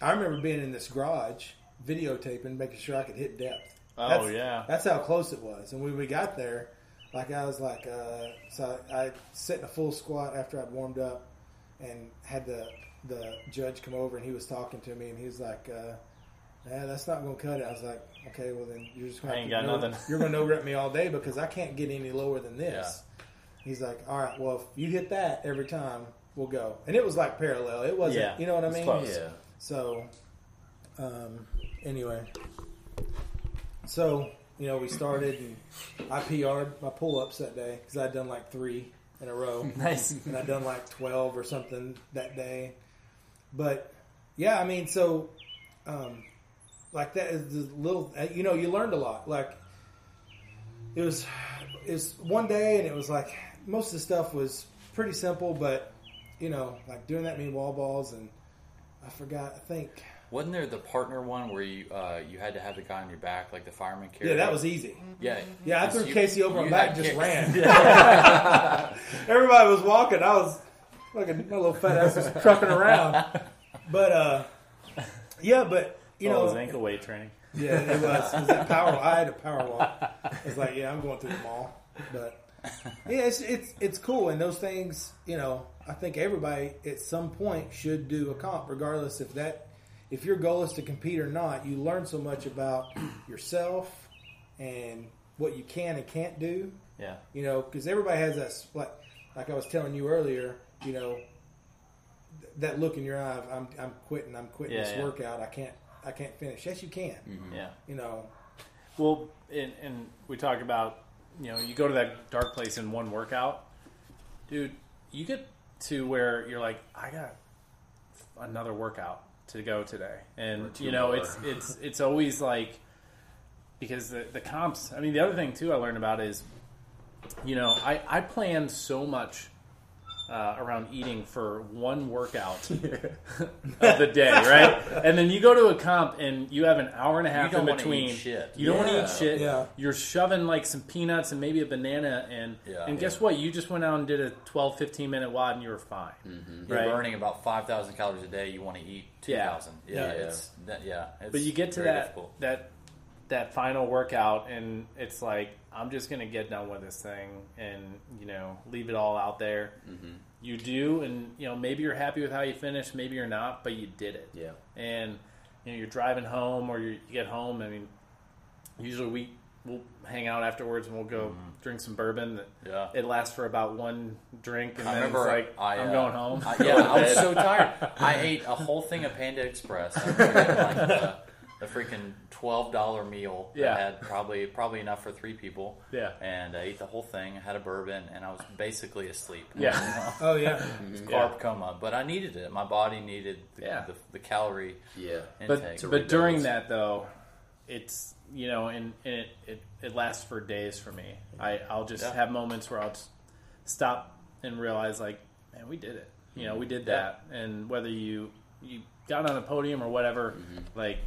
I remember being in this garage videotaping, making sure I could hit depth. Oh, That's- yeah. that's how close it was. And when we got there, like I was like, uh, so I, I sit in a full squat after I'd warmed up, and had the the judge come over and he was talking to me and he was like, uh, "Yeah, that's not going to cut it." I was like, "Okay, well then you're just going I ain't to got nothing." You're going to no rep me all day because I can't get any lower than this." He's like, "All right, well if you hit that every time, we'll go." And it was like parallel. It wasn't, Yeah, you know what I mean? close. Yeah. So, um, anyway, so you know we started and I PR'd my pull ups that day because I'd done like three in a row, (laughs) Nice. and I'd done like twelve or something that day. But yeah, I mean, so um, like that is the little uh, you know you learned a lot. Like it was it was one day and it was like most of the stuff was pretty simple, but you know like doing that many wall balls and I forgot I think. Wasn't there the partner one where you uh, you had to have the guy on your back, like the fireman carried? Yeah, that was easy. Yeah, Yeah, I threw you- Casey over my back and just kick- ran. (laughs) Everybody was walking. I was like a little fat ass just trucking around. But uh, yeah, but you oh, know, his ankle weight training. yeah, it was. It was that power. I had a power walk. It's like, yeah, I'm going through the mall, but yeah, it's it's it's cool. And those things, you know, I think everybody at some point should do a comp, regardless if that if your goal is to compete or not. You learn so much about (clears throat) yourself and what you can and can't do. Yeah. You know, because everybody has that s- like like I was telling you earlier. You know, th- that look in your eye. Of, I'm I'm quitting. I'm quitting Yeah, this yeah. workout. I can't I can't finish. Yes, you can. Mm-hmm. Yeah. You know, Well, and, and we talk about, you know, you go to that dark place in one workout, dude. You get to where you're like, I got another workout to go today, and you know, more. it's it's (laughs) it's always like because the the comps. I mean, the other thing too I learned about is, you know, I I plan so much. Uh, around eating for one workout (laughs) of the day, right? And then you go to a comp and you have an hour and a half don't in between. eat shit. You don't want to eat shit. Yeah. You're shoving like some peanuts and maybe a banana and Yeah. and guess what? You just went out and did a 12, 15 minute WOD and you were fine. You're Right? burning about five thousand calories a day. You want to eat two Yeah. thousand. Yeah, Yeah. it's that, yeah. It's But you get to very that difficult. that that final workout and it's like I'm just gonna get done with this thing and you know leave it all out there. Mm-hmm. You do, and you know maybe you're happy with how you finished, maybe you're not, but you did it. Yeah. and you know you're driving home or you you get home. I mean, usually we we'll hang out afterwards and we'll go drink some bourbon. That Mm-hmm. Yeah. it lasts for about one drink, and I then remember it's like I, I'm uh, going home. I, yeah, I was (laughs) so tired. I ate a whole thing of Panda Express. (laughs) I remember getting like the, the freaking twelve dollar meal that Yeah. had probably probably enough for three people. Yeah. and I ate the whole thing. I had a bourbon, and I was basically asleep. Yeah. (laughs) You know? oh yeah, mhm. carb coma, but I needed it. My body needed the, Yeah. the, the calorie Yeah. but intake. but during that though, it's you know, and, and it, it it lasts for days for me. I I'll just Yeah. have moments where I'll just stop and realize like, man, we did it. You know, we mm-hmm. did Yeah. that. And whether you you got on a podium or whatever, mm-hmm. like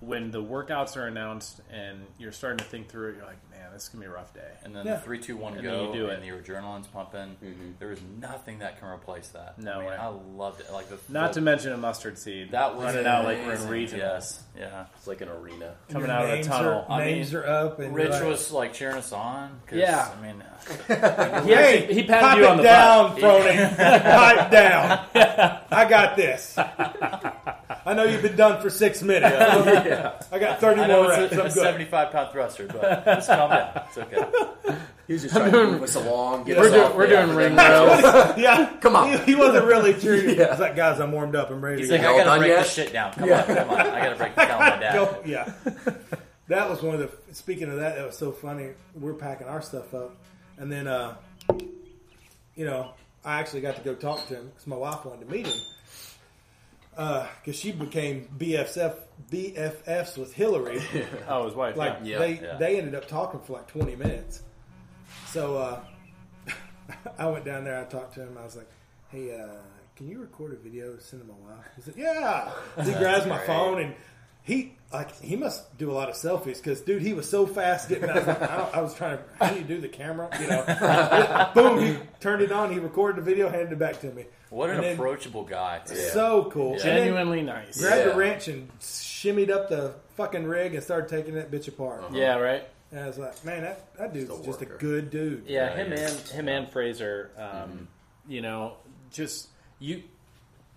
when the workouts are announced and you're starting to think through it, you're like, man, this is gonna be a rough day. and then Yeah. the three, two, one, And then go, you do and it. your adrenaline's pumping. Mm-hmm. There was nothing that can replace that. No I mean, way. I loved it. Like the Not the, to mention a mustard seed. that was running out like we're in amazing. Yes, yeah. It's like an arena. coming Your out of a tunnel. Are, I names mean, are up, and Rich you're like, was like cheering us on. 'cause, Yeah. I mean, (laughs) uh, He, actually, he patted Pipe you on the down, butt. Froning. (laughs) Pipe down. I got this. (laughs) I know you've been done for six minutes. (laughs) I got 30 I know more it's reps. a, I'm a good. 75 pound thruster, but just calm down. It's okay. He was just trying to move us along. Get We're, us do, off we're doing ring (laughs) rails. Yeah, Come on. He, he wasn't really cheering. (laughs) Yeah. He's like, guys, I'm warmed up. I'm ready He's to like, go. I gotta break yet? this shit down. Come on, come on. I gotta break this down with my dad. Go- yeah. that was one of the. Speaking of that, that was so funny. We're packing our stuff up, and then, uh, you know, I actually got to go talk to him because my wife wanted to meet him. Because she became BFF, BFFs with Hillary. (laughs) Oh, his wife. Like yeah. They yeah. they ended up talking for like twenty minutes. So uh, (laughs) I went down there. I talked to him. I was like, "Hey, uh, can you record a video? Send him my wife." He said, "Yeah." (laughs) He grabs my phone and he like he must do a lot of selfies because dude, he was so fast getting. I was, like, I, I was trying to. How do you do the camera? You know, boom. He turned it on. He recorded the video, handed it back to me. What an And then- approachable guy. Too. So cool. And then Genuinely nice. grabbed Yeah. a wrench and shimmied up the fucking rig and started taking that bitch apart. Yeah, right. And I was like, man, that, that dude's He's a just a good dude. Yeah, Yeah, him and is. him and Fraser, um, you know, just you.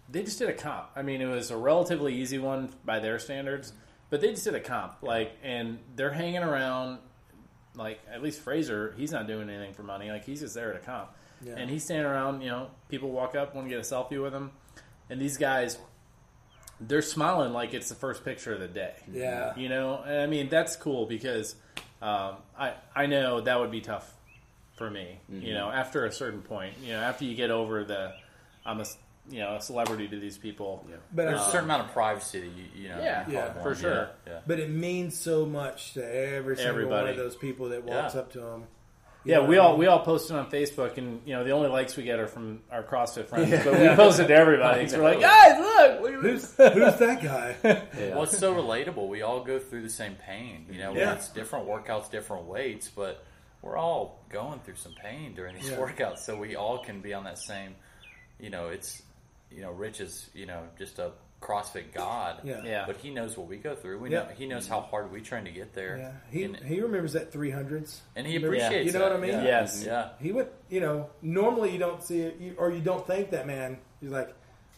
They just did a comp. I mean, it was a relatively easy one by their standards, but they just did a comp. Like, and they're hanging around. Like, at least Fraser, he's not doing anything for money. Like, he's just there at a comp, Yeah. and he's standing around. You know, people walk up, want to get a selfie with him, and these guys, they're smiling like it's the first picture of the day. Yeah. You know, and I mean that's cool because um, I I know that would be tough for me. You know, after a certain point, you know, after you get over the I'm a, you know a celebrity to these people. Yeah. But There's I- a certain amount of privacy that you, you know. Yeah, you yeah, for sure. Yeah, yeah. But it means so much to every single one of those people that walks Yeah. up to him. Yeah, we all we all posted on Facebook, and you know the only likes we get are from our CrossFit friends. But we posted to everybody. (laughs) So we're like, guys, look, Who's who's that guy? Yeah. (laughs) Well, it's so relatable. We all go through the same pain. You know, Yeah. it's different workouts, different weights, but we're all going through some pain during these Yeah. workouts. So we all can be on that same. You know, it's you know, Rich is you know just a CrossFit god. Yeah. Yeah. But he knows what we go through. We Yeah. know he knows how hard we train to get there. Yeah, he and, he remembers that three hundreds, and he appreciates. You know that. what I mean? Yeah. Yes. Yeah. He would, you know, normally you don't see it, you, or you don't think that man. You're like,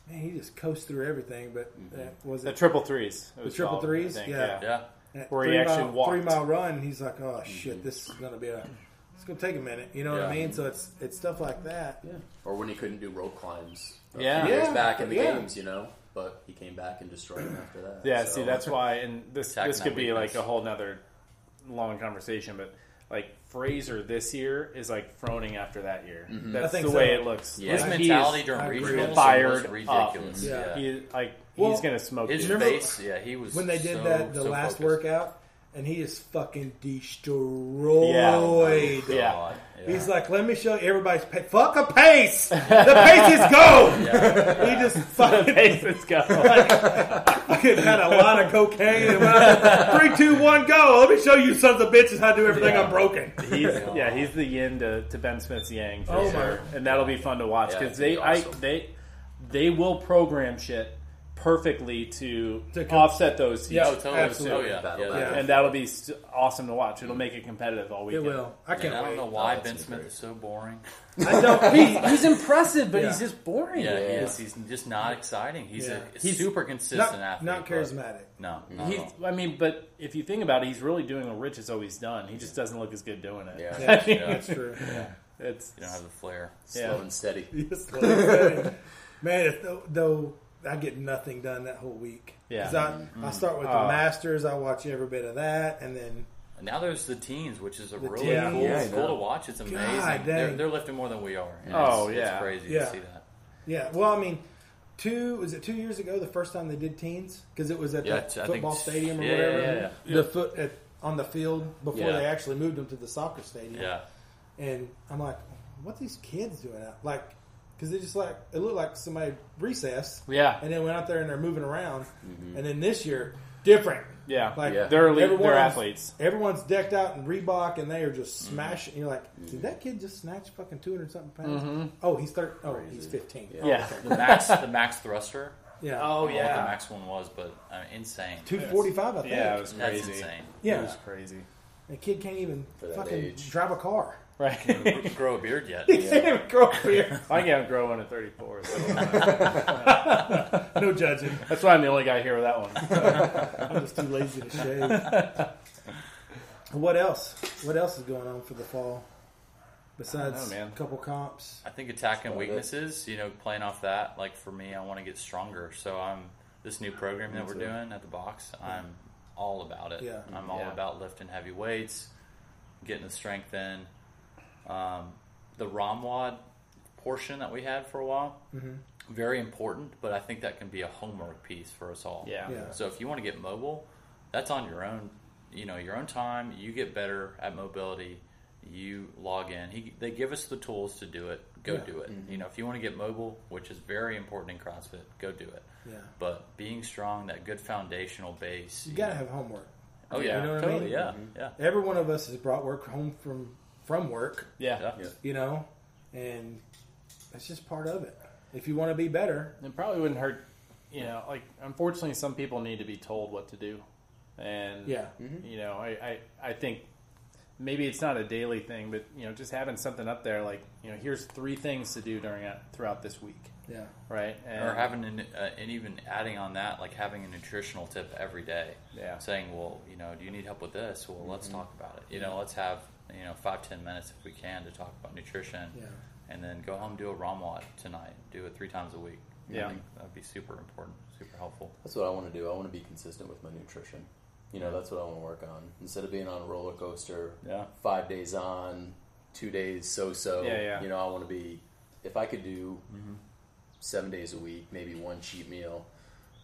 man, he just coasts through everything. But uh, was the triple threes. it the triple called, threes? think, Yeah. Yeah. that where he actually mile, walked. three mile run? He's like, oh shit, this is gonna be a, it's gonna take a minute. You know what I mean? So it's it's stuff like that. Yeah. Or when he couldn't do rope climbs. Yeah. years Yeah. back in the Yeah. games, you know. But he came back and destroyed him after that. Yeah, So- see, that's why, and this this could that be weakness. like a whole nother long conversation, but like Fraser this year is like Froning after that year. Mm-hmm. I That's the so. way it looks. Yeah. His Like, mentality is during regionals Fired was up. ridiculous. Yeah. Yeah. He like Well, he's gonna smoke His you. Face, yeah, he was when they did so- that the so last focused. workout, and he is fucking destroyed. Yeah. God, He's like, let me show you. Everybody's pa- fuck a pace. The pace is go. (laughs) He just fucking, Let's go. fucking had a lot of cocaine. And went out, Three, two, one, go. Let me show you sons of bitches how to do everything Yeah. unbroken. He's (laughs) yeah, he's the yin to, to Ben Smith's yang for Oh, sure, my. and that'll be fun to watch because it's they be I awesome. they they will program shit perfectly to, To com- offset those. Yeah, Oh, totally. absolutely. Oh, yeah. Yeah. Yeah. and that'll be st- awesome to watch. It'll make it competitive all weekend. It will. I can't And I don't know why Oh, Ben Smith be is so boring. I don't. (laughs) He, he's impressive, but Yeah. he's just boring. Yeah, he is. He's just not exciting. He's Yeah. a He's super consistent not, athlete. not charismatic. No, not He's, at all. I mean, but if you think about it, he's really doing what Rich has always done. He just doesn't look as good doing it. Yeah. Yeah, (laughs) Yeah. that's true. It's You don't have the flair. Slow and steady. Yes, what I'm. Man, if, though, though I get nothing done that whole week. Yeah. 'Cause I, I mm-hmm. start with Oh. the Masters. I watch every bit of that, and then And now there's the teens, which is a really teens. cool, Yeah, I it's cool to watch. It's amazing. dang. They're, they're lifting more than we are. Oh, it's, yeah. it's crazy Yeah. to see that. yeah. Well, I mean, two was it two years ago the first time they did teens because it was at Yeah, that it's- I football think- stadium or yeah, whatever. yeah, yeah, The foot at, on the field before Yeah. they actually moved them to the soccer stadium. Yeah, And I'm like, what these kids doing out? Like, because it just like it looked like somebody recessed. Yeah. And then went out there and they're moving around. Mm-hmm. And then this year, different. yeah, Like Yeah. they're elite, they're everyone's- athletes. Everyone's decked out in Reebok, and they are just mm-hmm. smashing. You're like, did mm-hmm. that kid just snatch fucking two hundred something pounds? Oh, he's thirty. Oh, he's fifteen. Yeah. Oh, yeah. the max, the max thruster. yeah. Oh I don't know what oh, yeah. the max one was, but uh, insane. two forty five. I think. Yeah, it was That's crazy. insane. Yeah. It was crazy. The kid can't even fucking age. drive a car. Right. Grow a beard yet? (laughs) He can't even grow a beard. (laughs) I can't grow one at 34. So (laughs) No judging. that's why I'm the only guy here with that one. I'm just too lazy to shave. what else? What else is going on for the fall? Besides I know, man. a couple comps. I think attacking about it. weaknesses, you know, playing off that, like for me, I want to get stronger. So I'm this new program that we're doing at the box. I'm all about it. Yeah. I'm all Yeah. about lifting heavy weights, getting the strength in. Um, the ROMWOD portion that we had for a while, mm-hmm. very important, but I think that can be a homework piece for us all. Yeah. Yeah. So if you want to get mobile, that's on your own. You know, your own time. You get better at mobility, You log in. He, they give us the tools to do it. Go Yeah. do it. Mm-hmm. You know, if you want to get mobile, which is very important in CrossFit, go do it. Yeah. But being strong, that good foundational base. You gotta have homework. Oh yeah, You know what I mean? Yeah, mm-hmm. yeah. Every one of us has brought work home from from work. Yeah. Yeah. Yeah. You know, and that's just part of it. If you want to be better, It probably wouldn't hurt, you know. Like, unfortunately, some people need to be told what to do, and yeah, you know, I, I, I think maybe it's not a daily thing, but you know, just having something up there, like you know, here's three things to do during it throughout this week, yeah, right? And, Or having an, uh, and even adding on that, like having a nutritional tip every day. Yeah. Saying, well, you know, do you need help with this? Well, let's talk about it. You know, let's have you know five ten minutes if we can to talk about nutrition. Yeah. And then go home do a ROMWOD tonight. Do it three times a week. Yeah. That'd be super important, super helpful. That's what I want to do. I want to be consistent with my nutrition. You know, that's what I want to work on. Instead of being on a roller coaster, Yeah. five days on, two days so so. Yeah, yeah. You know, I want to be. If I could do mm-hmm. seven days a week, maybe one cheat meal,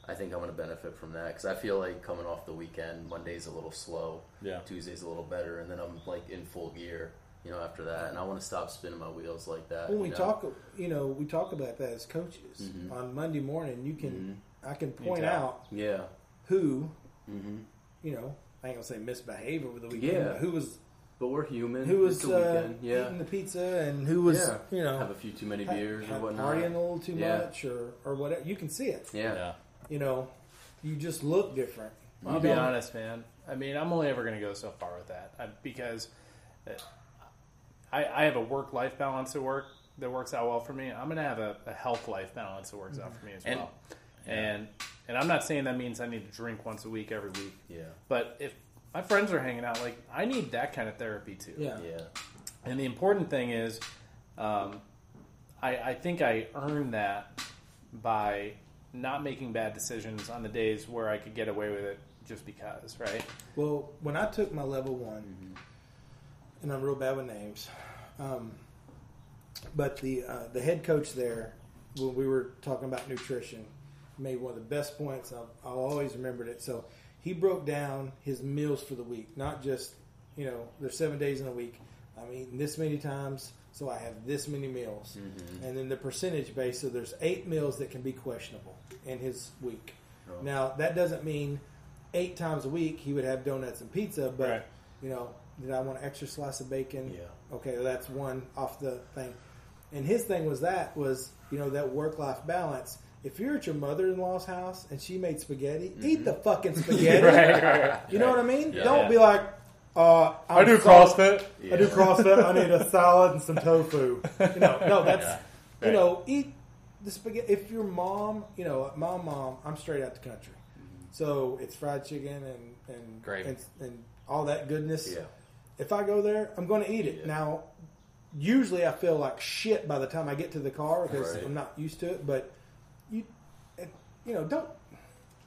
I think I'm going to benefit from that because I feel like coming off the weekend, Monday's a little slow, Yeah. Tuesday's a little better, and then I'm like in full gear. You know, after that, and I want to stop spinning my wheels like that. when we know? talk, you know, we talk about that as coaches on Monday morning. You can, I can point out yeah, who, hmm you know, I ain't gonna say misbehaved over the weekend. Yeah. but who was but we're human. who was the uh, yeah, eating the pizza and who was, Yeah. you know, have a few too many had- beers had or whatnot. partying a little too Yeah. much or or whatever. You can see it. Yeah. Yeah. You know, you just look different. I'll You be don't- honest, man. I mean, I'm only ever going to go so far with that I, because uh, I, I have a work life balance at work that works out well for me. I'm going to have a, a health life balance that works out for me as And- well. And and I'm not saying that means I need to drink once a week every week. Yeah. But if my friends are hanging out, like I need that kind of therapy too. Yeah. Yeah. And the important thing is, um, I, I think I earned that by not making bad decisions on the days where I could get away with it just because, right? Well, when I took my level one, and I'm real bad with names, um, but the uh, the head coach there, when we were talking about nutrition, made one of the best points. I'll, I'll always remember it. So he broke down his meals for the week, not just you know there's seven days in a week. I'm eating this many times, so I have this many meals, mm-hmm. and then the percentage base. So there's eight meals that can be questionable in his week. Oh. Now that doesn't mean eight times a week he would have donuts and pizza, but Right. you know, did I want an extra slice of bacon? Yeah. Okay, well, that's one off the thing. And his thing was that was you know that work life balance. If you're at your mother in law's house and she made spaghetti, eat mm-hmm. the fucking (laughs) spaghetti. right, right, right. You know what I mean? Yeah. Don't Yeah. be like, uh, I do I'm sorry. CrossFit. I do CrossFit. I need a salad and some tofu. You know, no, that's Yeah. you know, eat the spaghetti. If your mom, you know, my mom, I'm straight out the country, so it's fried chicken and and Gravy. and, and all that goodness. Yeah. If I go there, I'm going to eat it. Yeah. Now, usually I feel like shit by the time I get to the car because Right. I'm not used to it. But you, you know, don't.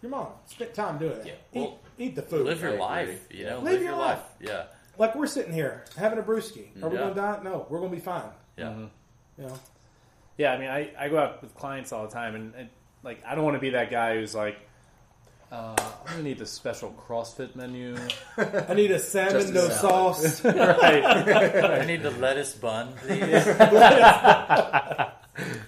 Your mom spend time doing it. Yeah. Eat, Well, eat the food. Live your life. You know, Live live, your your life. life. Yeah. Like we're sitting here having a brewski. Are we Yeah. going to die? No, we're going to be fine. Yeah. You know. Yeah, I mean, I, I go out with clients all the time, and, and like, I don't want to be that guy who's like, uh, I'm gonna need the special CrossFit menu. (laughs) I need a salmon, Just a no salad. sauce. (laughs) right. I need the lettuce bun, please. (laughs)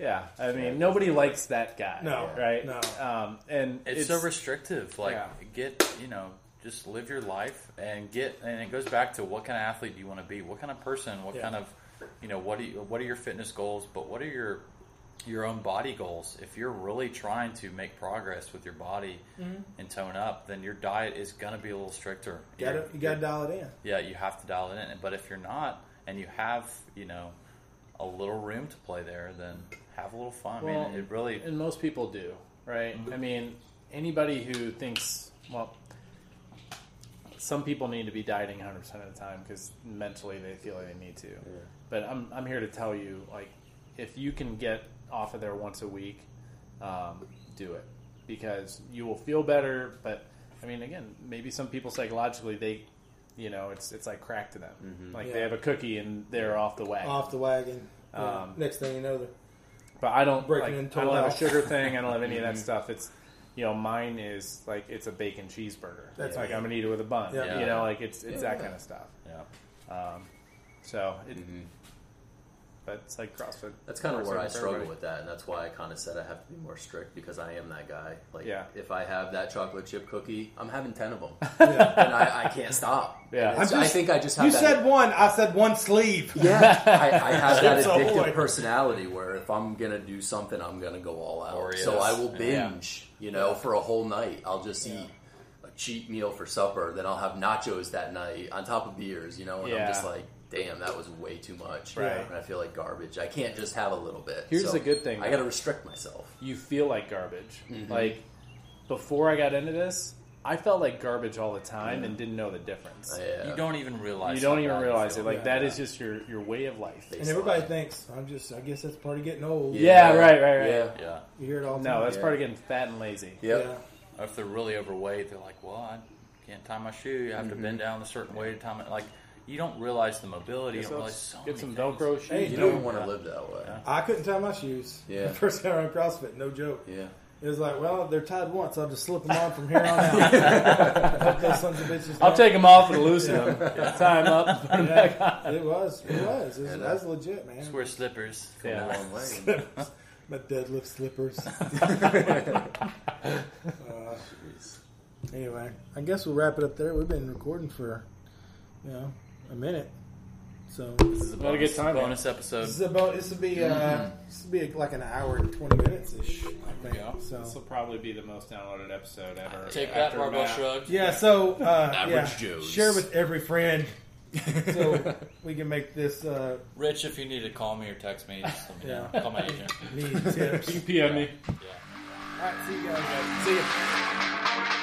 Yeah, I mean, nobody likes that guy. No, right? no. Um, and it's, so restrictive. Like, Yeah. get you know, just live your life and get. And it goes back to what kind of athlete do you want to be? What kind of person? What Yeah. kind of, you know, what do you, what are your fitness goals? But what are your your own body goals? If you're really trying to make progress with your body and tone up, then your diet is going to be a little stricter. You gotta, you gotta dial it in. yeah, you have to dial it in. But if you're not, and you have, you know, a little room to play there, then have a little fun. I Well, mean, it really. and most people do, right? I mean, anybody who thinks, well, some people need to be dieting 100% of the time because mentally they feel like they need to. But I'm, I'm here to tell you, like, if you can get off of there once a week, um, do it because you will feel better. But I mean, again, maybe some people psychologically they, you know, it's it's like crack to them. Like they have a cookie and they're off the wagon. Off the wagon. Yeah. Um, Next thing you know, they're But I don't Breaking like, into I don't have a sugar thing. I don't have any of that (laughs) stuff. It's you know mine is like it's a bacon cheeseburger. That's It's like me. I'm gonna eat it with a bun. Yeah. You know, like it's it's that kind of stuff. yeah. Um, so, it, but it's like CrossFit. That's kind of where I struggle with that, and that's why I kind of said I have to be more strict because I am that guy. Like, Yeah. if I have that chocolate chip cookie, I'm having ten of them, (laughs) Yeah. and I, I can't stop. Yeah. And it's- I'm I just- think I just have You that. said one. I said one sleeve. yeah, I, I (laughs) have that addictive Ahoy. personality where if I'm gonna do something, I'm gonna go all out. Oreos. So I will Yeah. binge, you know, for a whole night. I'll just eat a cheat meal for supper, then I'll have nachos that night on top of beers, you know, and Yeah. I'm just like, damn, that was way too much. Right. And I feel like garbage. I can't just have a little bit. Here's So the good thing, I got to restrict myself. You feel like garbage. Mm-hmm. Like before I got into this, I felt like garbage all the time and didn't know the difference. Yeah. You don't even realize. You don't even realize it. Like Yeah. that is just your your way of life. And everybody thinks I'm just. I guess that's part of getting old. Yeah, right, right, right. Yeah. Yeah. You hear it all No, time. that's Yeah. part of getting fat and lazy. Yep. Yeah. Or if they're really overweight, they're like, "Well, I can't tie my shoe. You have to bend down a certain way to tie it." Like, you don't realize the mobility. You So don't realize let's so get many some things. Velcro shoes. Hey, You dude. don't want to live that way. I couldn't tie my shoes. (laughs) Yeah. The first time around CrossFit, no joke. Yeah. It was like, well, they're tied once. I'll just slip them on from here on out. (laughs) Hope those sons of bitches. I'll don't- take them off and loosen them. Tie them up. Put 'em back on. Yeah, (laughs) it was. It was. It was And, uh, that's legit, man. Just wear slippers. Come Yeah. a long way. My deadlift slippers. Uh, anyway, I guess we'll wrap it up there. We've been recording for, you know, a minute. So This is a Had a good time, man. bonus episode. this is about this will be uh, this will be like an hour and twenty minutes ish. I think. So This will probably be the most downloaded episode ever. Take that, After barbell Matt. shrug. yeah, so uh, (laughs) Average yeah, Joes. share with every friend so (laughs) we can make this uh, Rich, if you need to call me or text me, just let me know. Yeah. Call my agent. (laughs) need tips. You can PM me. Yeah. All right, see you guys. See ya.